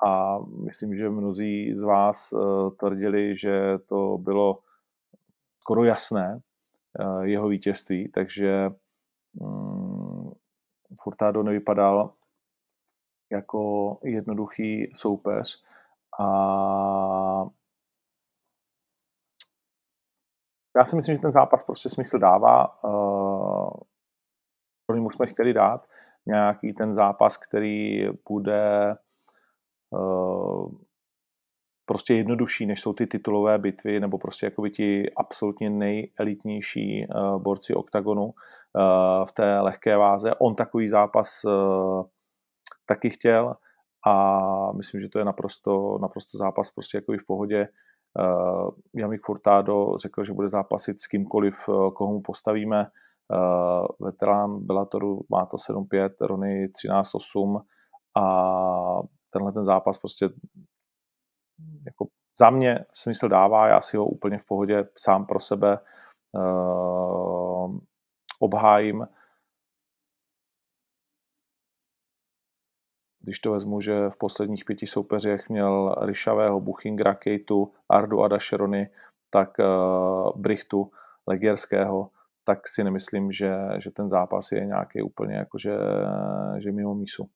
A myslím, že mnozí z vás uh, tvrdili, že to bylo skoro jasné, jeho vítězství, takže um, Furtado nevypadal jako jednoduchý soupeř a já si myslím, že ten zápas prostě smysl dává. Uh, jsme chtěli dát nějaký ten zápas, který bude prostě jednodušší, než jsou ty titulové bitvy, nebo prostě jakoby ti absolutně nejelitnější uh, borci oktagonu uh, v té lehké váze. On takový zápas taky chtěl a myslím, že to je naprosto, naprosto zápas prostě jako v pohodě. Uh, Jamik Furtado řekl, že bude zápasit s kýmkoliv, koho mu postavíme. Uh, veterán Bellatoru má to 7-5, Rony 13-8 a tenhle ten zápas prostě jako za mě smysl dává, já si ho úplně v pohodě sám pro sebe uh, obhájím. Když to vezmu, že v posledních pěti soupeřích měl Ryšavého, Buchingera, Kejtu, Ardu Adašerony, tak uh, Brichtu, Legierského, tak si nemyslím, že, že ten zápas je nějaký úplně jakože že mimo mísu.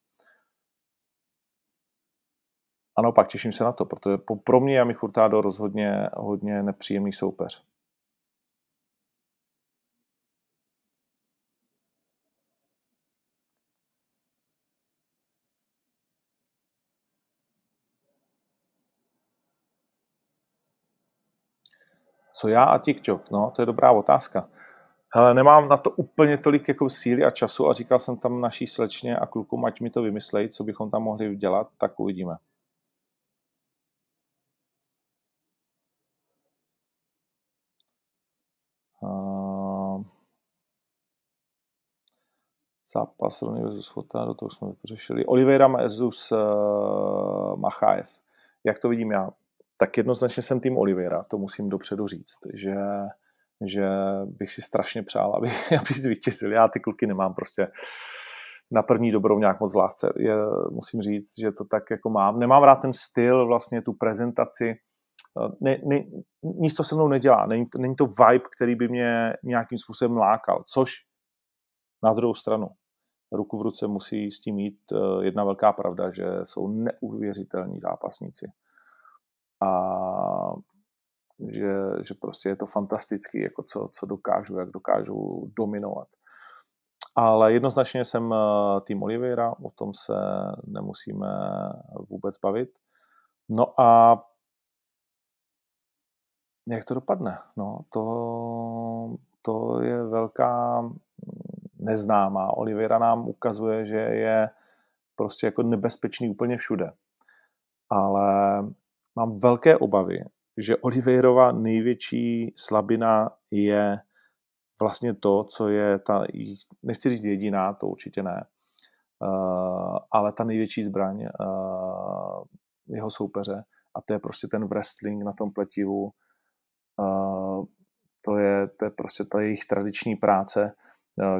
Ano, pak těším se na to, protože pro mě je mi Furtado rozhodně hodně nepříjemný soupeř. Co já a TikTok? No, to je dobrá otázka. Hele, nemám na to úplně tolik jako síly a času a říkal jsem tam naší slečně a klukům, ať mi to vymyslejí, co bychom tam mohli dělat, tak uvidíme. Zápas Rony versus Fotado, to už jsme řešili. Oliveira versus uh, Machaev. Jak to vidím já? Tak jednoznačně jsem tým Oliveira, to musím dopředu říct, že, že bych si strašně přál, aby, [LAUGHS] aby zvítězil. Já ty kluky nemám prostě na první dobrou nějak moc lásce. Je, musím říct, že to tak jako mám. Nemám rád ten styl, vlastně tu prezentaci. Ne, ne, nic to se mnou nedělá. Není není to vibe, který by mě nějakým způsobem lákal, což na druhou stranu ruku v ruce musí s tím mít eh, jedna velká pravda, že jsou neuvěřitelní zápasníci. A že, že prostě je to fantastický, jako co, co dokážu, jak dokážu dominovat. Ale jednoznačně jsem eh, tým Oliveira, o tom se nemusíme vůbec bavit. No a jak to dopadne? No, to, to je velká neznámá. Olivera nám ukazuje, že je prostě jako nebezpečný úplně všude. Ale mám velké obavy, že Oliveirova největší slabina je vlastně to, co je ta, nechci říct jediná, to určitě ne, uh, ale ta největší zbraň uh, jeho soupeře a to je prostě ten wrestling na tom pletivu, uh, to je, to je prostě ta jejich tradiční práce, Eh,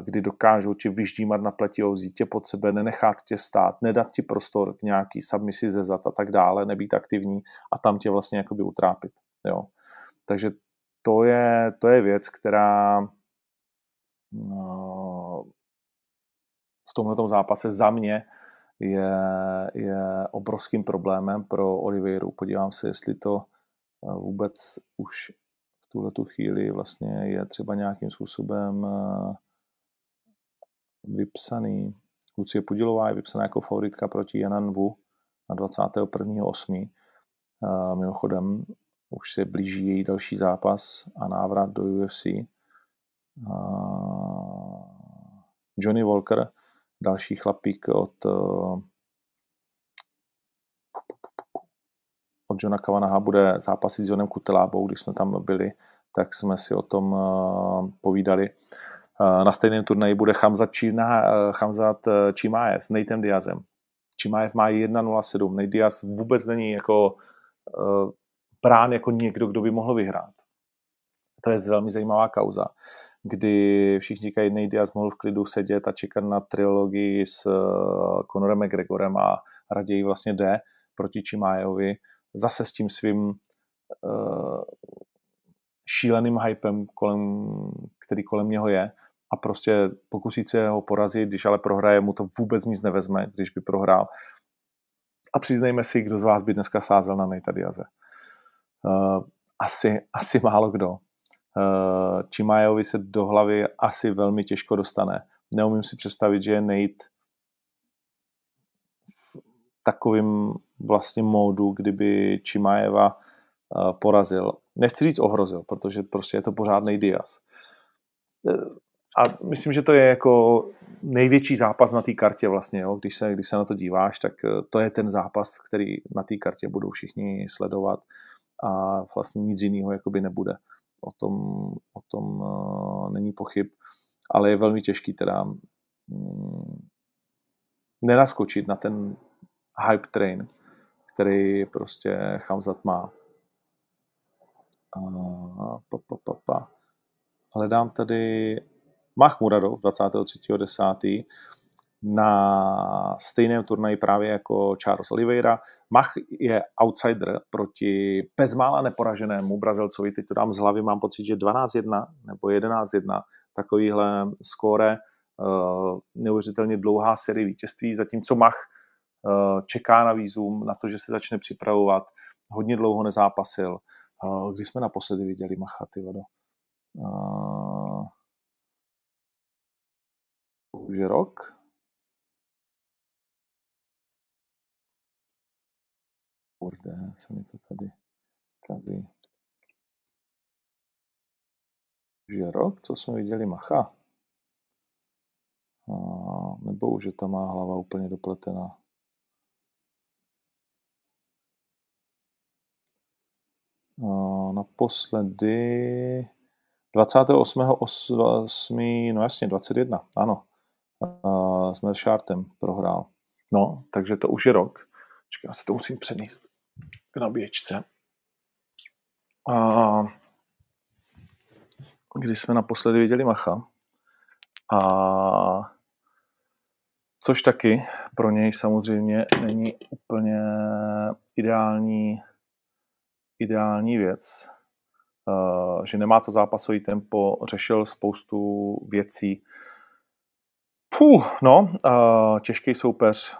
kdy dokážou tě vyždímat na pleti, vzít tě pod sebe, nenechat tě stát, nedat ti prostor k nějaký submisi ze zad a tak dále, nebýt aktivní a tam tě vlastně jakoby utrápit. Jo. Takže to je, to je věc, která no, v tomto zápase za mě je, je obrovským problémem pro Oliveiru. Podívám se, jestli to eh, vůbec už v tuhle tu chvíli vlastně je třeba nějakým způsobem vypsaný, Lucie Pudilová je vypsaná jako favoritka proti Janan Wu na 21.8. Uh, mimochodem, už se blíží její další zápas a návrat do UFC. Johnny Walker, další chlapík od uh, od Johna Kavanaha bude zápasit s Johnem Kutelábou, když jsme tam byli, tak jsme si o tom uh, povídali. Eh, na stejném turnaji bude Hamzat, Čína, eh, Hamzat eh, Čimájev s Natem Diazem. Čimájev má 1.07, Nate Diaz vůbec není jako brán jako někdo, kdo by mohl vyhrát. To je velmi zajímavá kauza, kdy všichni říkají, Nate Diaz mohl v klidu sedět a čekat na trilogii s Conorem McGregorem a raději vlastně jde proti Chimaevovi zase s tím svým šíleným hypem, kolem, který kolem něho je a prostě pokusí se ho porazit, když ale prohraje, mu to vůbec nic nevezme, když by prohrál. A přiznejme si, kdo z vás by dneska sázel na Nate Diaze. Uh, asi, asi málo kdo. Uh, Chimajovi se do hlavy asi velmi těžko dostane. Neumím si představit, že je Nate v takovým vlastně módu, kdyby Čimajeva uh, porazil. Nechci říct ohrozil, protože prostě je to pořádný Diaz. A myslím, že to je jako největší zápas na té kartě vlastně, jo? Když, se, když se na to díváš, tak eh, to je ten zápas, který na té kartě budou všichni sledovat a vlastně nic jiného jakoby nebude. O tom, o tom uh, není pochyb, ale je velmi těžký teda mm, nenaskočit na ten hype train, který prostě Chamzat má. Uh, pa, pa, pa, pa. Hledám tady Mahmuradov 23.10. na stejném turnaji právě jako Charles Oliveira. Mach je outsider proti bezmála neporaženému Brazilcovi, teď to dám z hlavy, mám pocit, že 12-1 nebo 11-1, takovýhle skóre, uh, neuvěřitelně dlouhá série vítězství, zatímco Mach uh, čeká na výzum, na to, že se začne připravovat, hodně dlouho nezápasil. Uh, kdy jsme naposledy viděli Macha, ty vodo? Už rok. Kurde, se mi to tady kazí. Už je rok, co jsme viděli Macha. A, nebo už je ta má hlava úplně dopletená. A, naposledy 28.8. no jasně, 21, ano uh, s Meršártem prohrál. No, takže to už je rok. Čekaj, já se to musím přenést k nabíječce. A kdy jsme naposledy viděli Macha. A což taky pro něj samozřejmě není úplně ideální, ideální věc, že nemá to zápasový tempo, řešil spoustu věcí, Puh, no, uh, těžký soupeř.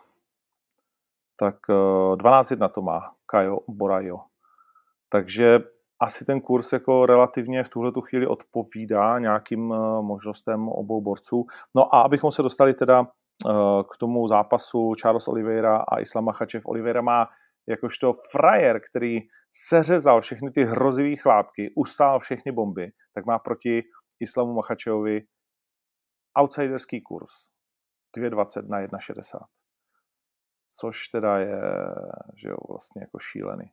Tak uh, 12-1 to má Kajo Borajo. Takže asi ten kurz jako relativně v tuhle chvíli odpovídá nějakým uh, možnostem obou borců. No a abychom se dostali teda uh, k tomu zápasu Charles Oliveira a Islam Machačev. Oliveira má jakožto frajer, který seřezal všechny ty hrozivý chlápky, ustál všechny bomby, tak má proti Islamu Machačevovi outsiderský kurz 2,20 na 1,60. Což teda je že jo, vlastně jako šílený.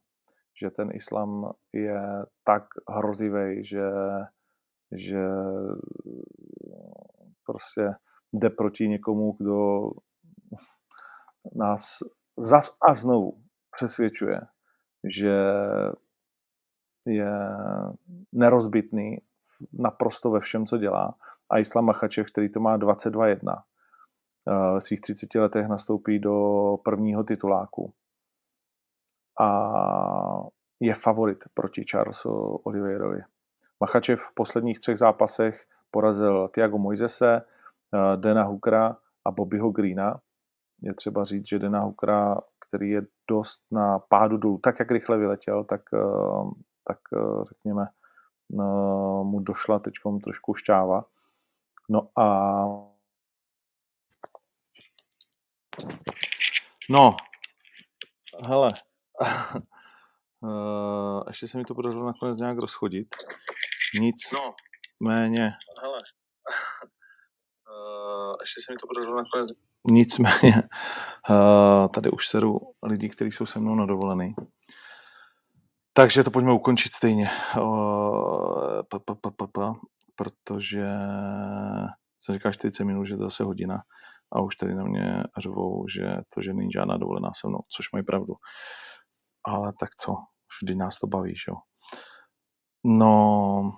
Že ten islám je tak hrozivý, že, že prostě jde proti někomu, kdo nás zas a znovu přesvědčuje, že je nerozbitný naprosto ve všem, co dělá a Islam Machačev, který to má 22-1, v svých 30 letech nastoupí do prvního tituláku. A je favorit proti Charlesu Oliveirovi. Machačev v posledních třech zápasech porazil Tiago Moisese, Dena Hookera a Bobbyho Greena. Je třeba říct, že Dena Hookera, který je dost na pádu dolů, tak jak rychle vyletěl, tak, tak řekněme, mu došla teď trošku šťáva. No a no, hele, uh, [LAUGHS] ještě se mi to podařilo nakonec nějak rozchodit. Nic no. méně. Hele, uh, [LAUGHS] ještě se mi to podařilo nakonec Nicméně, uh, tady už seru lidí, kteří jsou se mnou na dovolený. Takže to pojďme ukončit stejně. Uh, pa, pa, pa, pa, pa protože jsem říkal 40 minut, že to zase hodina a už tady na mě řvou, že to, že není žádná dovolená se mnou, což mají pravdu. Ale tak co, vždy nás to baví, že jo. No,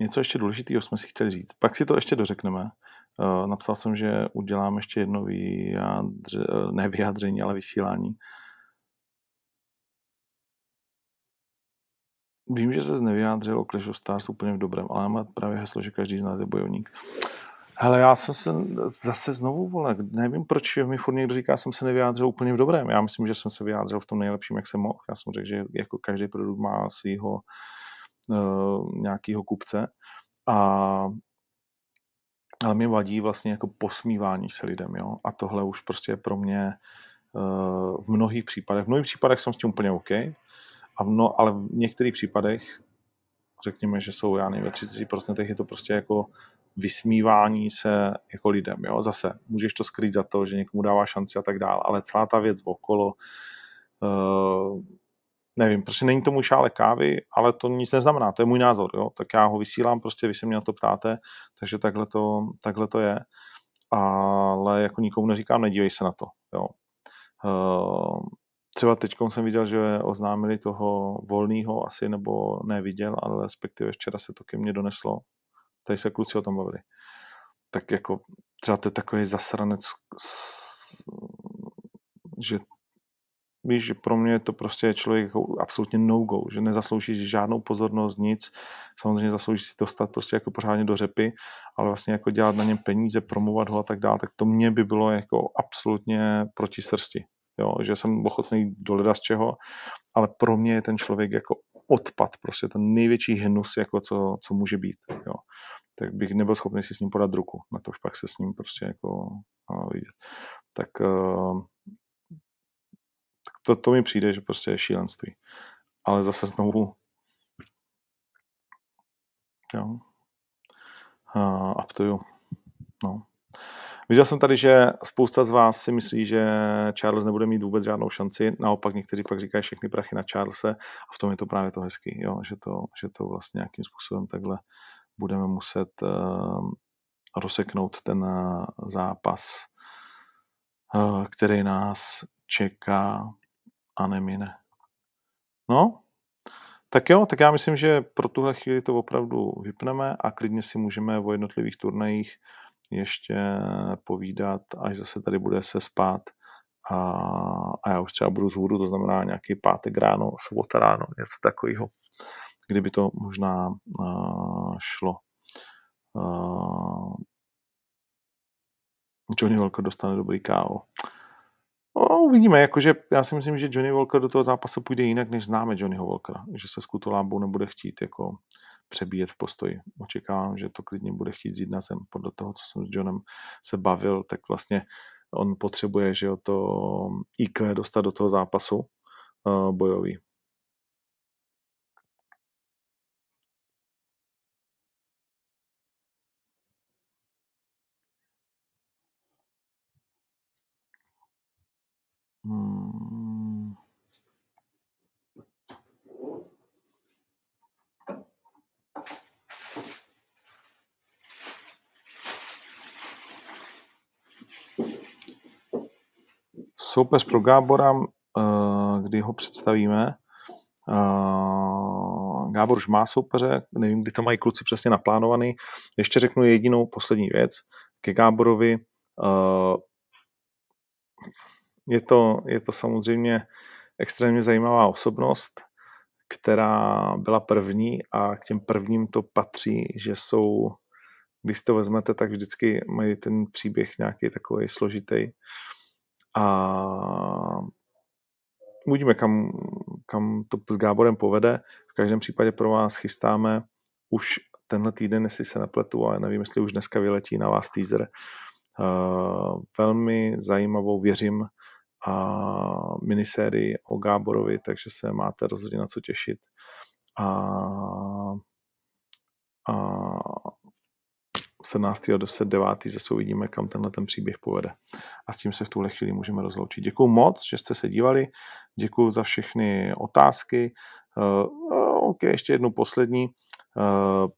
něco ještě důležitého jsme si chtěli říct. Pak si to ještě dořekneme. Uh, napsal jsem, že udělám ještě jedno vyjádře, ne vyjádření, ale vysílání. Vím, že se nevyjádřil o Clash of Stars úplně v dobrém, ale má právě heslo, že každý z nás je bojovník. Hele, já jsem se zase znovu, vole, nevím, proč mi furt někdo říká, jsem se nevyjádřil úplně v dobrém. Já myslím, že jsem se vyjádřil v tom nejlepším, jak jsem mohl. Já jsem řekl, že jako každý produkt má svého uh, nějakého kupce. A ale mě vadí vlastně jako posmívání se lidem, jo. A tohle už prostě je pro mě uh, v mnohých případech, v mnohých případech jsem s tím úplně OK, a no, ale v některých případech, řekněme, že jsou, já nevím, ve 30% je to prostě jako vysmívání se jako lidem. Jo? Zase můžeš to skrýt za to, že někomu dává šanci a tak dále, ale celá ta věc okolo, uh, nevím, prostě není to můj šále kávy, ale to nic neznamená, to je můj názor, jo? tak já ho vysílám, prostě vy se mě na to ptáte, takže takhle to, takhle to je, ale jako nikomu neříkám, nedívej se na to. Jo? Uh, třeba teď jsem viděl, že oznámili toho volného asi, nebo neviděl, ale respektive včera se to ke mně doneslo, tady se kluci o tom bavili. Tak jako třeba to je takový zasranec, že víš, že pro mě to prostě je člověk jako absolutně no-go, že nezaslouží žádnou pozornost, nic. Samozřejmě zaslouží si dostat prostě jako pořádně do řepy, ale vlastně jako dělat na něm peníze, promovat ho a tak dále, tak to mě by bylo jako absolutně proti srsti. Jo, že jsem ochotný do z čeho, ale pro mě je ten člověk jako odpad, prostě ten největší hnus, jako co, co může být. Jo. Tak bych nebyl schopný si s ním podat ruku, na to pak se s ním prostě jako vidět. Tak, uh, to, to mi přijde, že prostě je šílenství. Ale zase znovu jo. Uh, up to you. No. Viděl jsem tady, že spousta z vás si myslí, že Charles nebude mít vůbec žádnou šanci, naopak někteří pak říkají všechny prachy na Charlese a v tom je to právě to hezký, jo? Že, to, že to vlastně nějakým způsobem takhle budeme muset uh, rozseknout ten uh, zápas, uh, který nás čeká a nemine. No, tak jo, tak já myslím, že pro tuhle chvíli to opravdu vypneme a klidně si můžeme o jednotlivých turnajích ještě povídat, až zase tady bude se spát a, a já už třeba budu z hůru, to znamená nějaký pátek ráno, sobota ráno, něco takového, kdyby to možná uh, šlo. Uh, Johnny Walker dostane dobrý kávo. No, uvidíme, jakože já si myslím, že Johnny Walker do toho zápasu půjde jinak, než známe Johnnyho Walkera, že se skutolábou nebude chtít jako přebíjet v postoji. Očekávám, že to klidně bude chtít jít na zem. Podle toho, co jsem s Johnem se bavil, tak vlastně on potřebuje, že jo, to IQ dostat do toho zápasu uh, bojový. Hmm. Soupeř pro Gábora, eh, kdy ho představíme. Eh, Gábor už má soupeře, nevím, kdy to mají kluci přesně naplánovaný. Ještě řeknu jedinou poslední věc ke Gáborovi. Eh, je to, je to samozřejmě extrémně zajímavá osobnost, která byla první a k těm prvním to patří, že jsou, když to vezmete, tak vždycky mají ten příběh nějaký takový složitý. A uvidíme, kam, kam to s Gáborem povede. V každém případě pro vás chystáme už tenhle týden, jestli se nepletu, ale nevím, jestli už dneska vyletí na vás teaser. Uh, velmi zajímavou, věřím, a minisérii o Gáborovi, takže se máte rozhodně na co těšit. A, a 17. a 9. zase uvidíme, kam tenhle ten příběh povede. A s tím se v tuhle chvíli můžeme rozloučit. Děkuji moc, že jste se dívali, děkuji za všechny otázky. Uh, OK, ještě jednu poslední. Uh,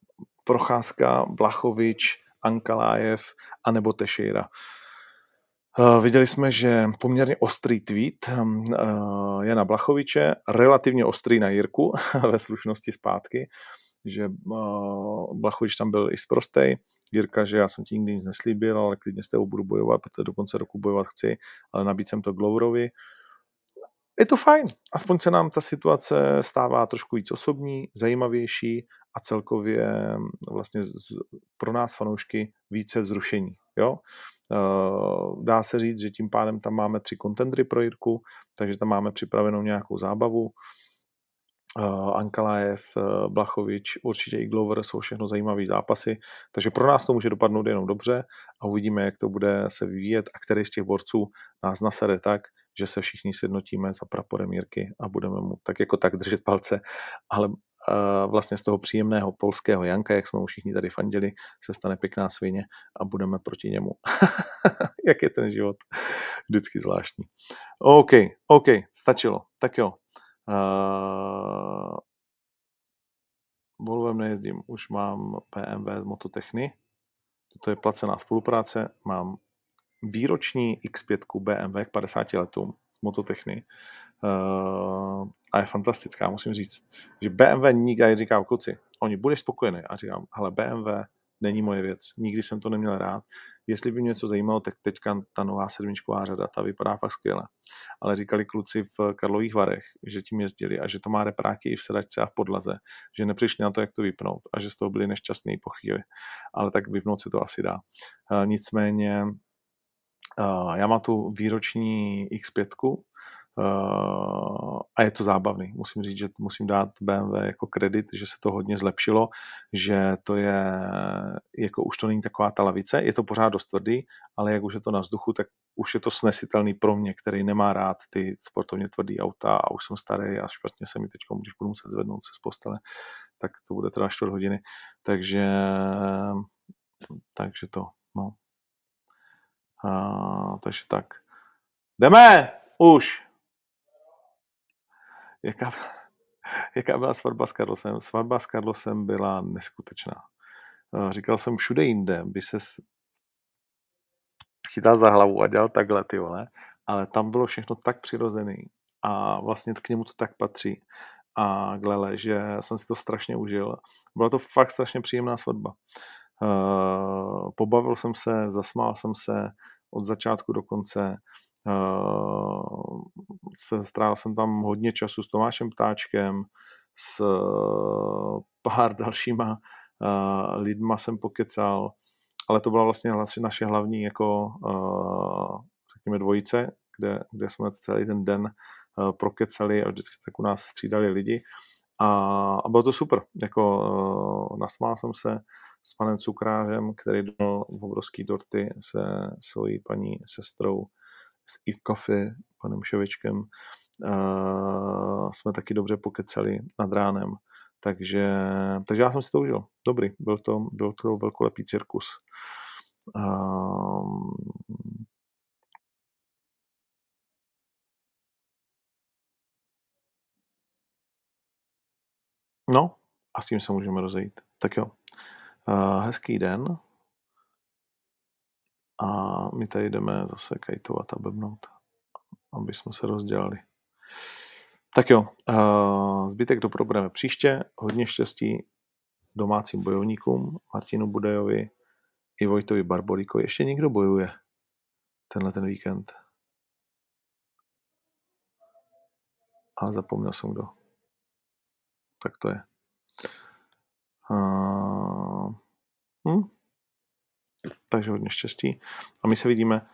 Procházka, Blachovič, Ankalájev anebo Tešejra. Uh, viděli jsme, že poměrně ostrý tweet Jana Blachoviče, relativně ostrý na Jirku [LAUGHS] ve slušnosti zpátky, že Blachovič tam byl i zprostej, Jirka, že já jsem ti nikdy nic neslíbil, ale klidně s tebou budu bojovat, protože do konce roku bojovat chci, ale nabít jsem to Gloverovi. Je to fajn, aspoň se nám ta situace stává trošku víc osobní, zajímavější a celkově vlastně pro nás fanoušky více zrušení. Jo? Dá se říct, že tím pádem tam máme tři kontendry pro Jirku, takže tam máme připravenou nějakou zábavu. Ankalaev, Blachovič, určitě i Glover jsou všechno zajímavé zápasy, takže pro nás to může dopadnout jenom dobře a uvidíme, jak to bude se vyvíjet a který z těch borců nás nasede tak, že se všichni sjednotíme za praporem Jirky a budeme mu tak jako tak držet palce, ale vlastně z toho příjemného polského Janka, jak jsme mu všichni tady fandili, se stane pěkná svině a budeme proti němu. [LAUGHS] jak je ten život vždycky zvláštní. OK, OK, stačilo. Tak jo. Uh, Volvem nejezdím, už mám PMV z Mototechny. Toto je placená spolupráce. Mám výroční X5 BMW k 50 letům z Mototechny. Uh, a je fantastická, musím říct, že BMW nikdy říkám, kluci, oni budeš spokojený. A říkám, hele, BMW není moje věc, nikdy jsem to neměl rád. Jestli by mě něco zajímalo, tak teďka ta nová sedmičková řada, ta vypadá fakt skvěle. Ale říkali kluci v Karlových Varech, že tím jezdili a že to má repráky i v sedačce a v podlaze, že nepřišli na to, jak to vypnout a že z toho byli nešťastní po chvíli. Ale tak vypnout se to asi dá. Nicméně já mám tu výroční X5, Uh, a je to zábavný. Musím říct, že musím dát BMW jako kredit, že se to hodně zlepšilo, že to je, jako už to není taková ta lavice, je to pořád dost tvrdý, ale jak už je to na vzduchu, tak už je to snesitelný pro mě, který nemá rád ty sportovně tvrdý auta a už jsem starý a špatně se mi teď, když budu muset zvednout se z postele, tak to bude teda 4 hodiny. Takže, takže to, no. Uh, takže tak. Jdeme! Už! Jaká, [LAUGHS] jaká byla svatba s Carlosem? Svatba s Carlosem byla neskutečná. Eh, říkal jsem, všude jinde by se chytal za hlavu a dělal takhle, ty vole, ale tam bylo všechno tak přirozený a vlastně k němu to tak patří a glele, že jsem si to strašně užil. Byla to fakt strašně příjemná svatba. Uh, pobavil jsem se, zasmál jsem se od začátku do konce. Se, strávil jsem tam hodně času s Tomášem Ptáčkem, s uh, pár [LAUGHS] dalšíma uh, lidma jsem pokecal, ale to byla vlastně naše hlavní jako, řekněme, dvojice, kde, kde jsme celý ten den prokecali a vždycky tak u nás střídali lidi. A, a bylo to super. Jako, nasmál jsem se s panem Cukrářem, který dal obrovský dorty se svojí paní sestrou i v kafe, panem Ševečkem, uh, jsme taky dobře pokecali nad ránem. Takže, takže já jsem si to užil. Dobrý, byl to, byl to velkolepý cirkus. Uh, No, a s tím se můžeme rozejít. Tak jo. Uh, hezký den. A my tady jdeme zase kajtovat a blbnout, aby jsme se rozdělali. Tak jo, zbytek to probereme příště. Hodně štěstí domácím bojovníkům, Martinu Budejovi i Vojtovi Barbolíkovi. Ještě někdo bojuje tenhle ten víkend. Ale zapomněl jsem kdo. Tak to je. Uh, hm? Takže hodně štěstí. A my se vidíme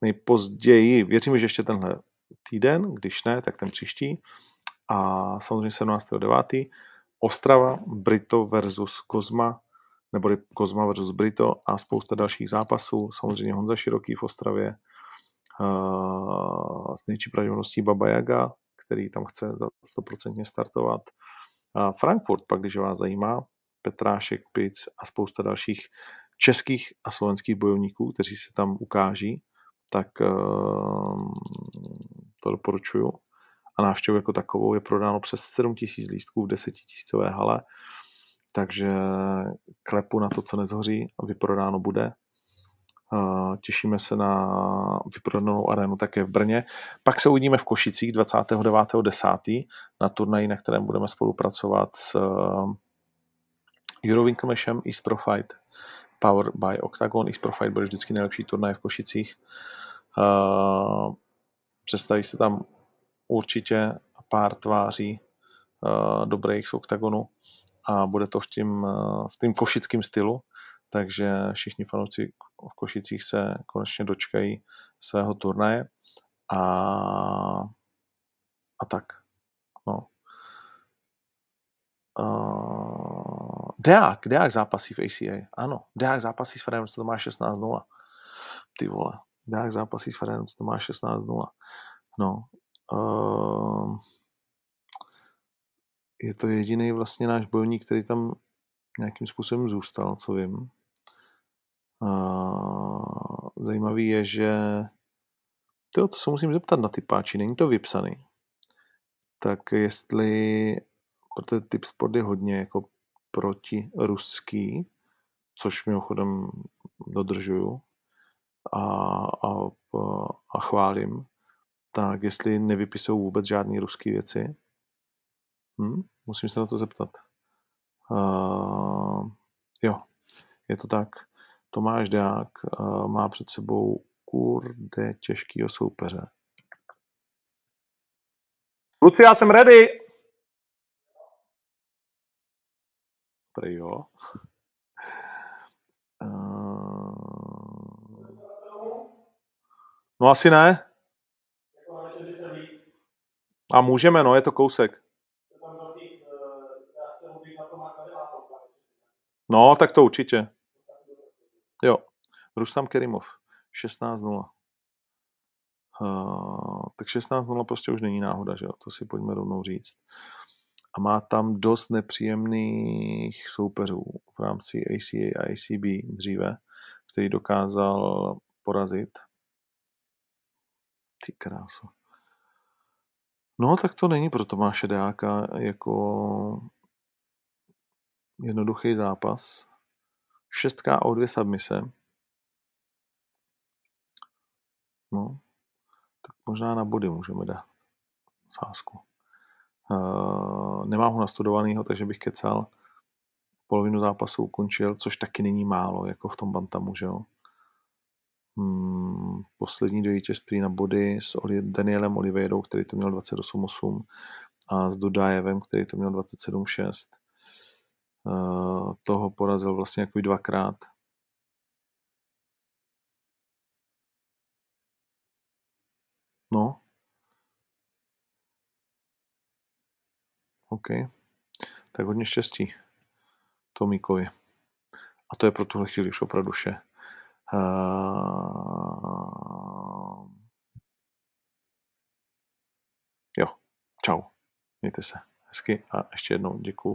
nejpozději, věřím, že ještě tenhle týden, když ne, tak ten příští. A samozřejmě 17.9. Ostrava, Brito versus Kozma, nebo Kozma versus Brito a spousta dalších zápasů. Samozřejmě Honza Široký v Ostravě, s největší pravděpodobností Baba Jaga, který tam chce za 100% startovat. Frankfurt, pak když vás zajímá, Petrášek, Pic a spousta dalších českých a slovenských bojovníků, kteří se tam ukáží, tak ehm, to doporučuju. A návštěvu jako takovou je prodáno přes 7000 lístků v 10 tisícové hale, takže klepu na to, co nezhoří, vyprodáno bude. Těšíme se na vyprodanou arénu také v Brně. Pak se uvidíme v Košicích 29.10. na turnaji, na kterém budeme spolupracovat s Eurowinklemešem East Pro Fight, Power by Octagon. East Pro Fight bude vždycky nejlepší turnaj v Košicích. Představí se tam určitě pár tváří dobrých z Octagonu a bude to v tím, v tím košickém stylu, takže všichni fanoušci v Košicích se konečně dočkají svého turnaje a, a tak. No. Uh, Deák, Deák zápasí v ACA, ano. Deák zápasí s Ferencem, to má 16-0. Ty vole. Deák zápasí s Ferencem, to má 16-0. No. Uh, je to jediný vlastně náš bojovník, který tam nějakým způsobem zůstal, co vím. Uh, zajímavý je, že to, to se musím zeptat na ty páči, není to vypsaný. Tak jestli, protože typ sport je hodně jako proti ruský, což mimochodem dodržuju a, a, a chválím, tak jestli nevypisují vůbec žádné ruské věci, hm, musím se na to zeptat. Uh, jo, je to tak. Tomáš Deák uh, má před sebou kurde těžkýho soupeře. Luci, já jsem ready. Prý jo. Uh, no asi ne. A můžeme, no, je to kousek. No, tak to určitě. Jo. Rustam Kerimov. 16-0. Uh, tak 16-0 prostě už není náhoda, že jo? To si pojďme rovnou říct. A má tam dost nepříjemných soupeřů v rámci ACA a ACB dříve, který dokázal porazit. Ty kráso. No, tak to není pro Tomáše Deáka jako jednoduchý zápas. 6 o 2 submise. No, tak možná na body můžeme dát sázku. Uh, nemám ho nastudovanýho, takže bych kecal. Polovinu zápasu ukončil, což taky není málo, jako v tom Bantamu, že jo. Hmm, poslední do vítězství na body s Danielem Oliveirou, který to měl 28-8 a s Dudajevem, který to měl 27-6. Uh, toho porazil vlastně jako dvakrát. No. OK. Tak hodně štěstí Tomíkovi. A to je pro tuhle chvíli už opravdu vše. Uh... Jo, čau. Mějte se hezky a ještě jednou děkuju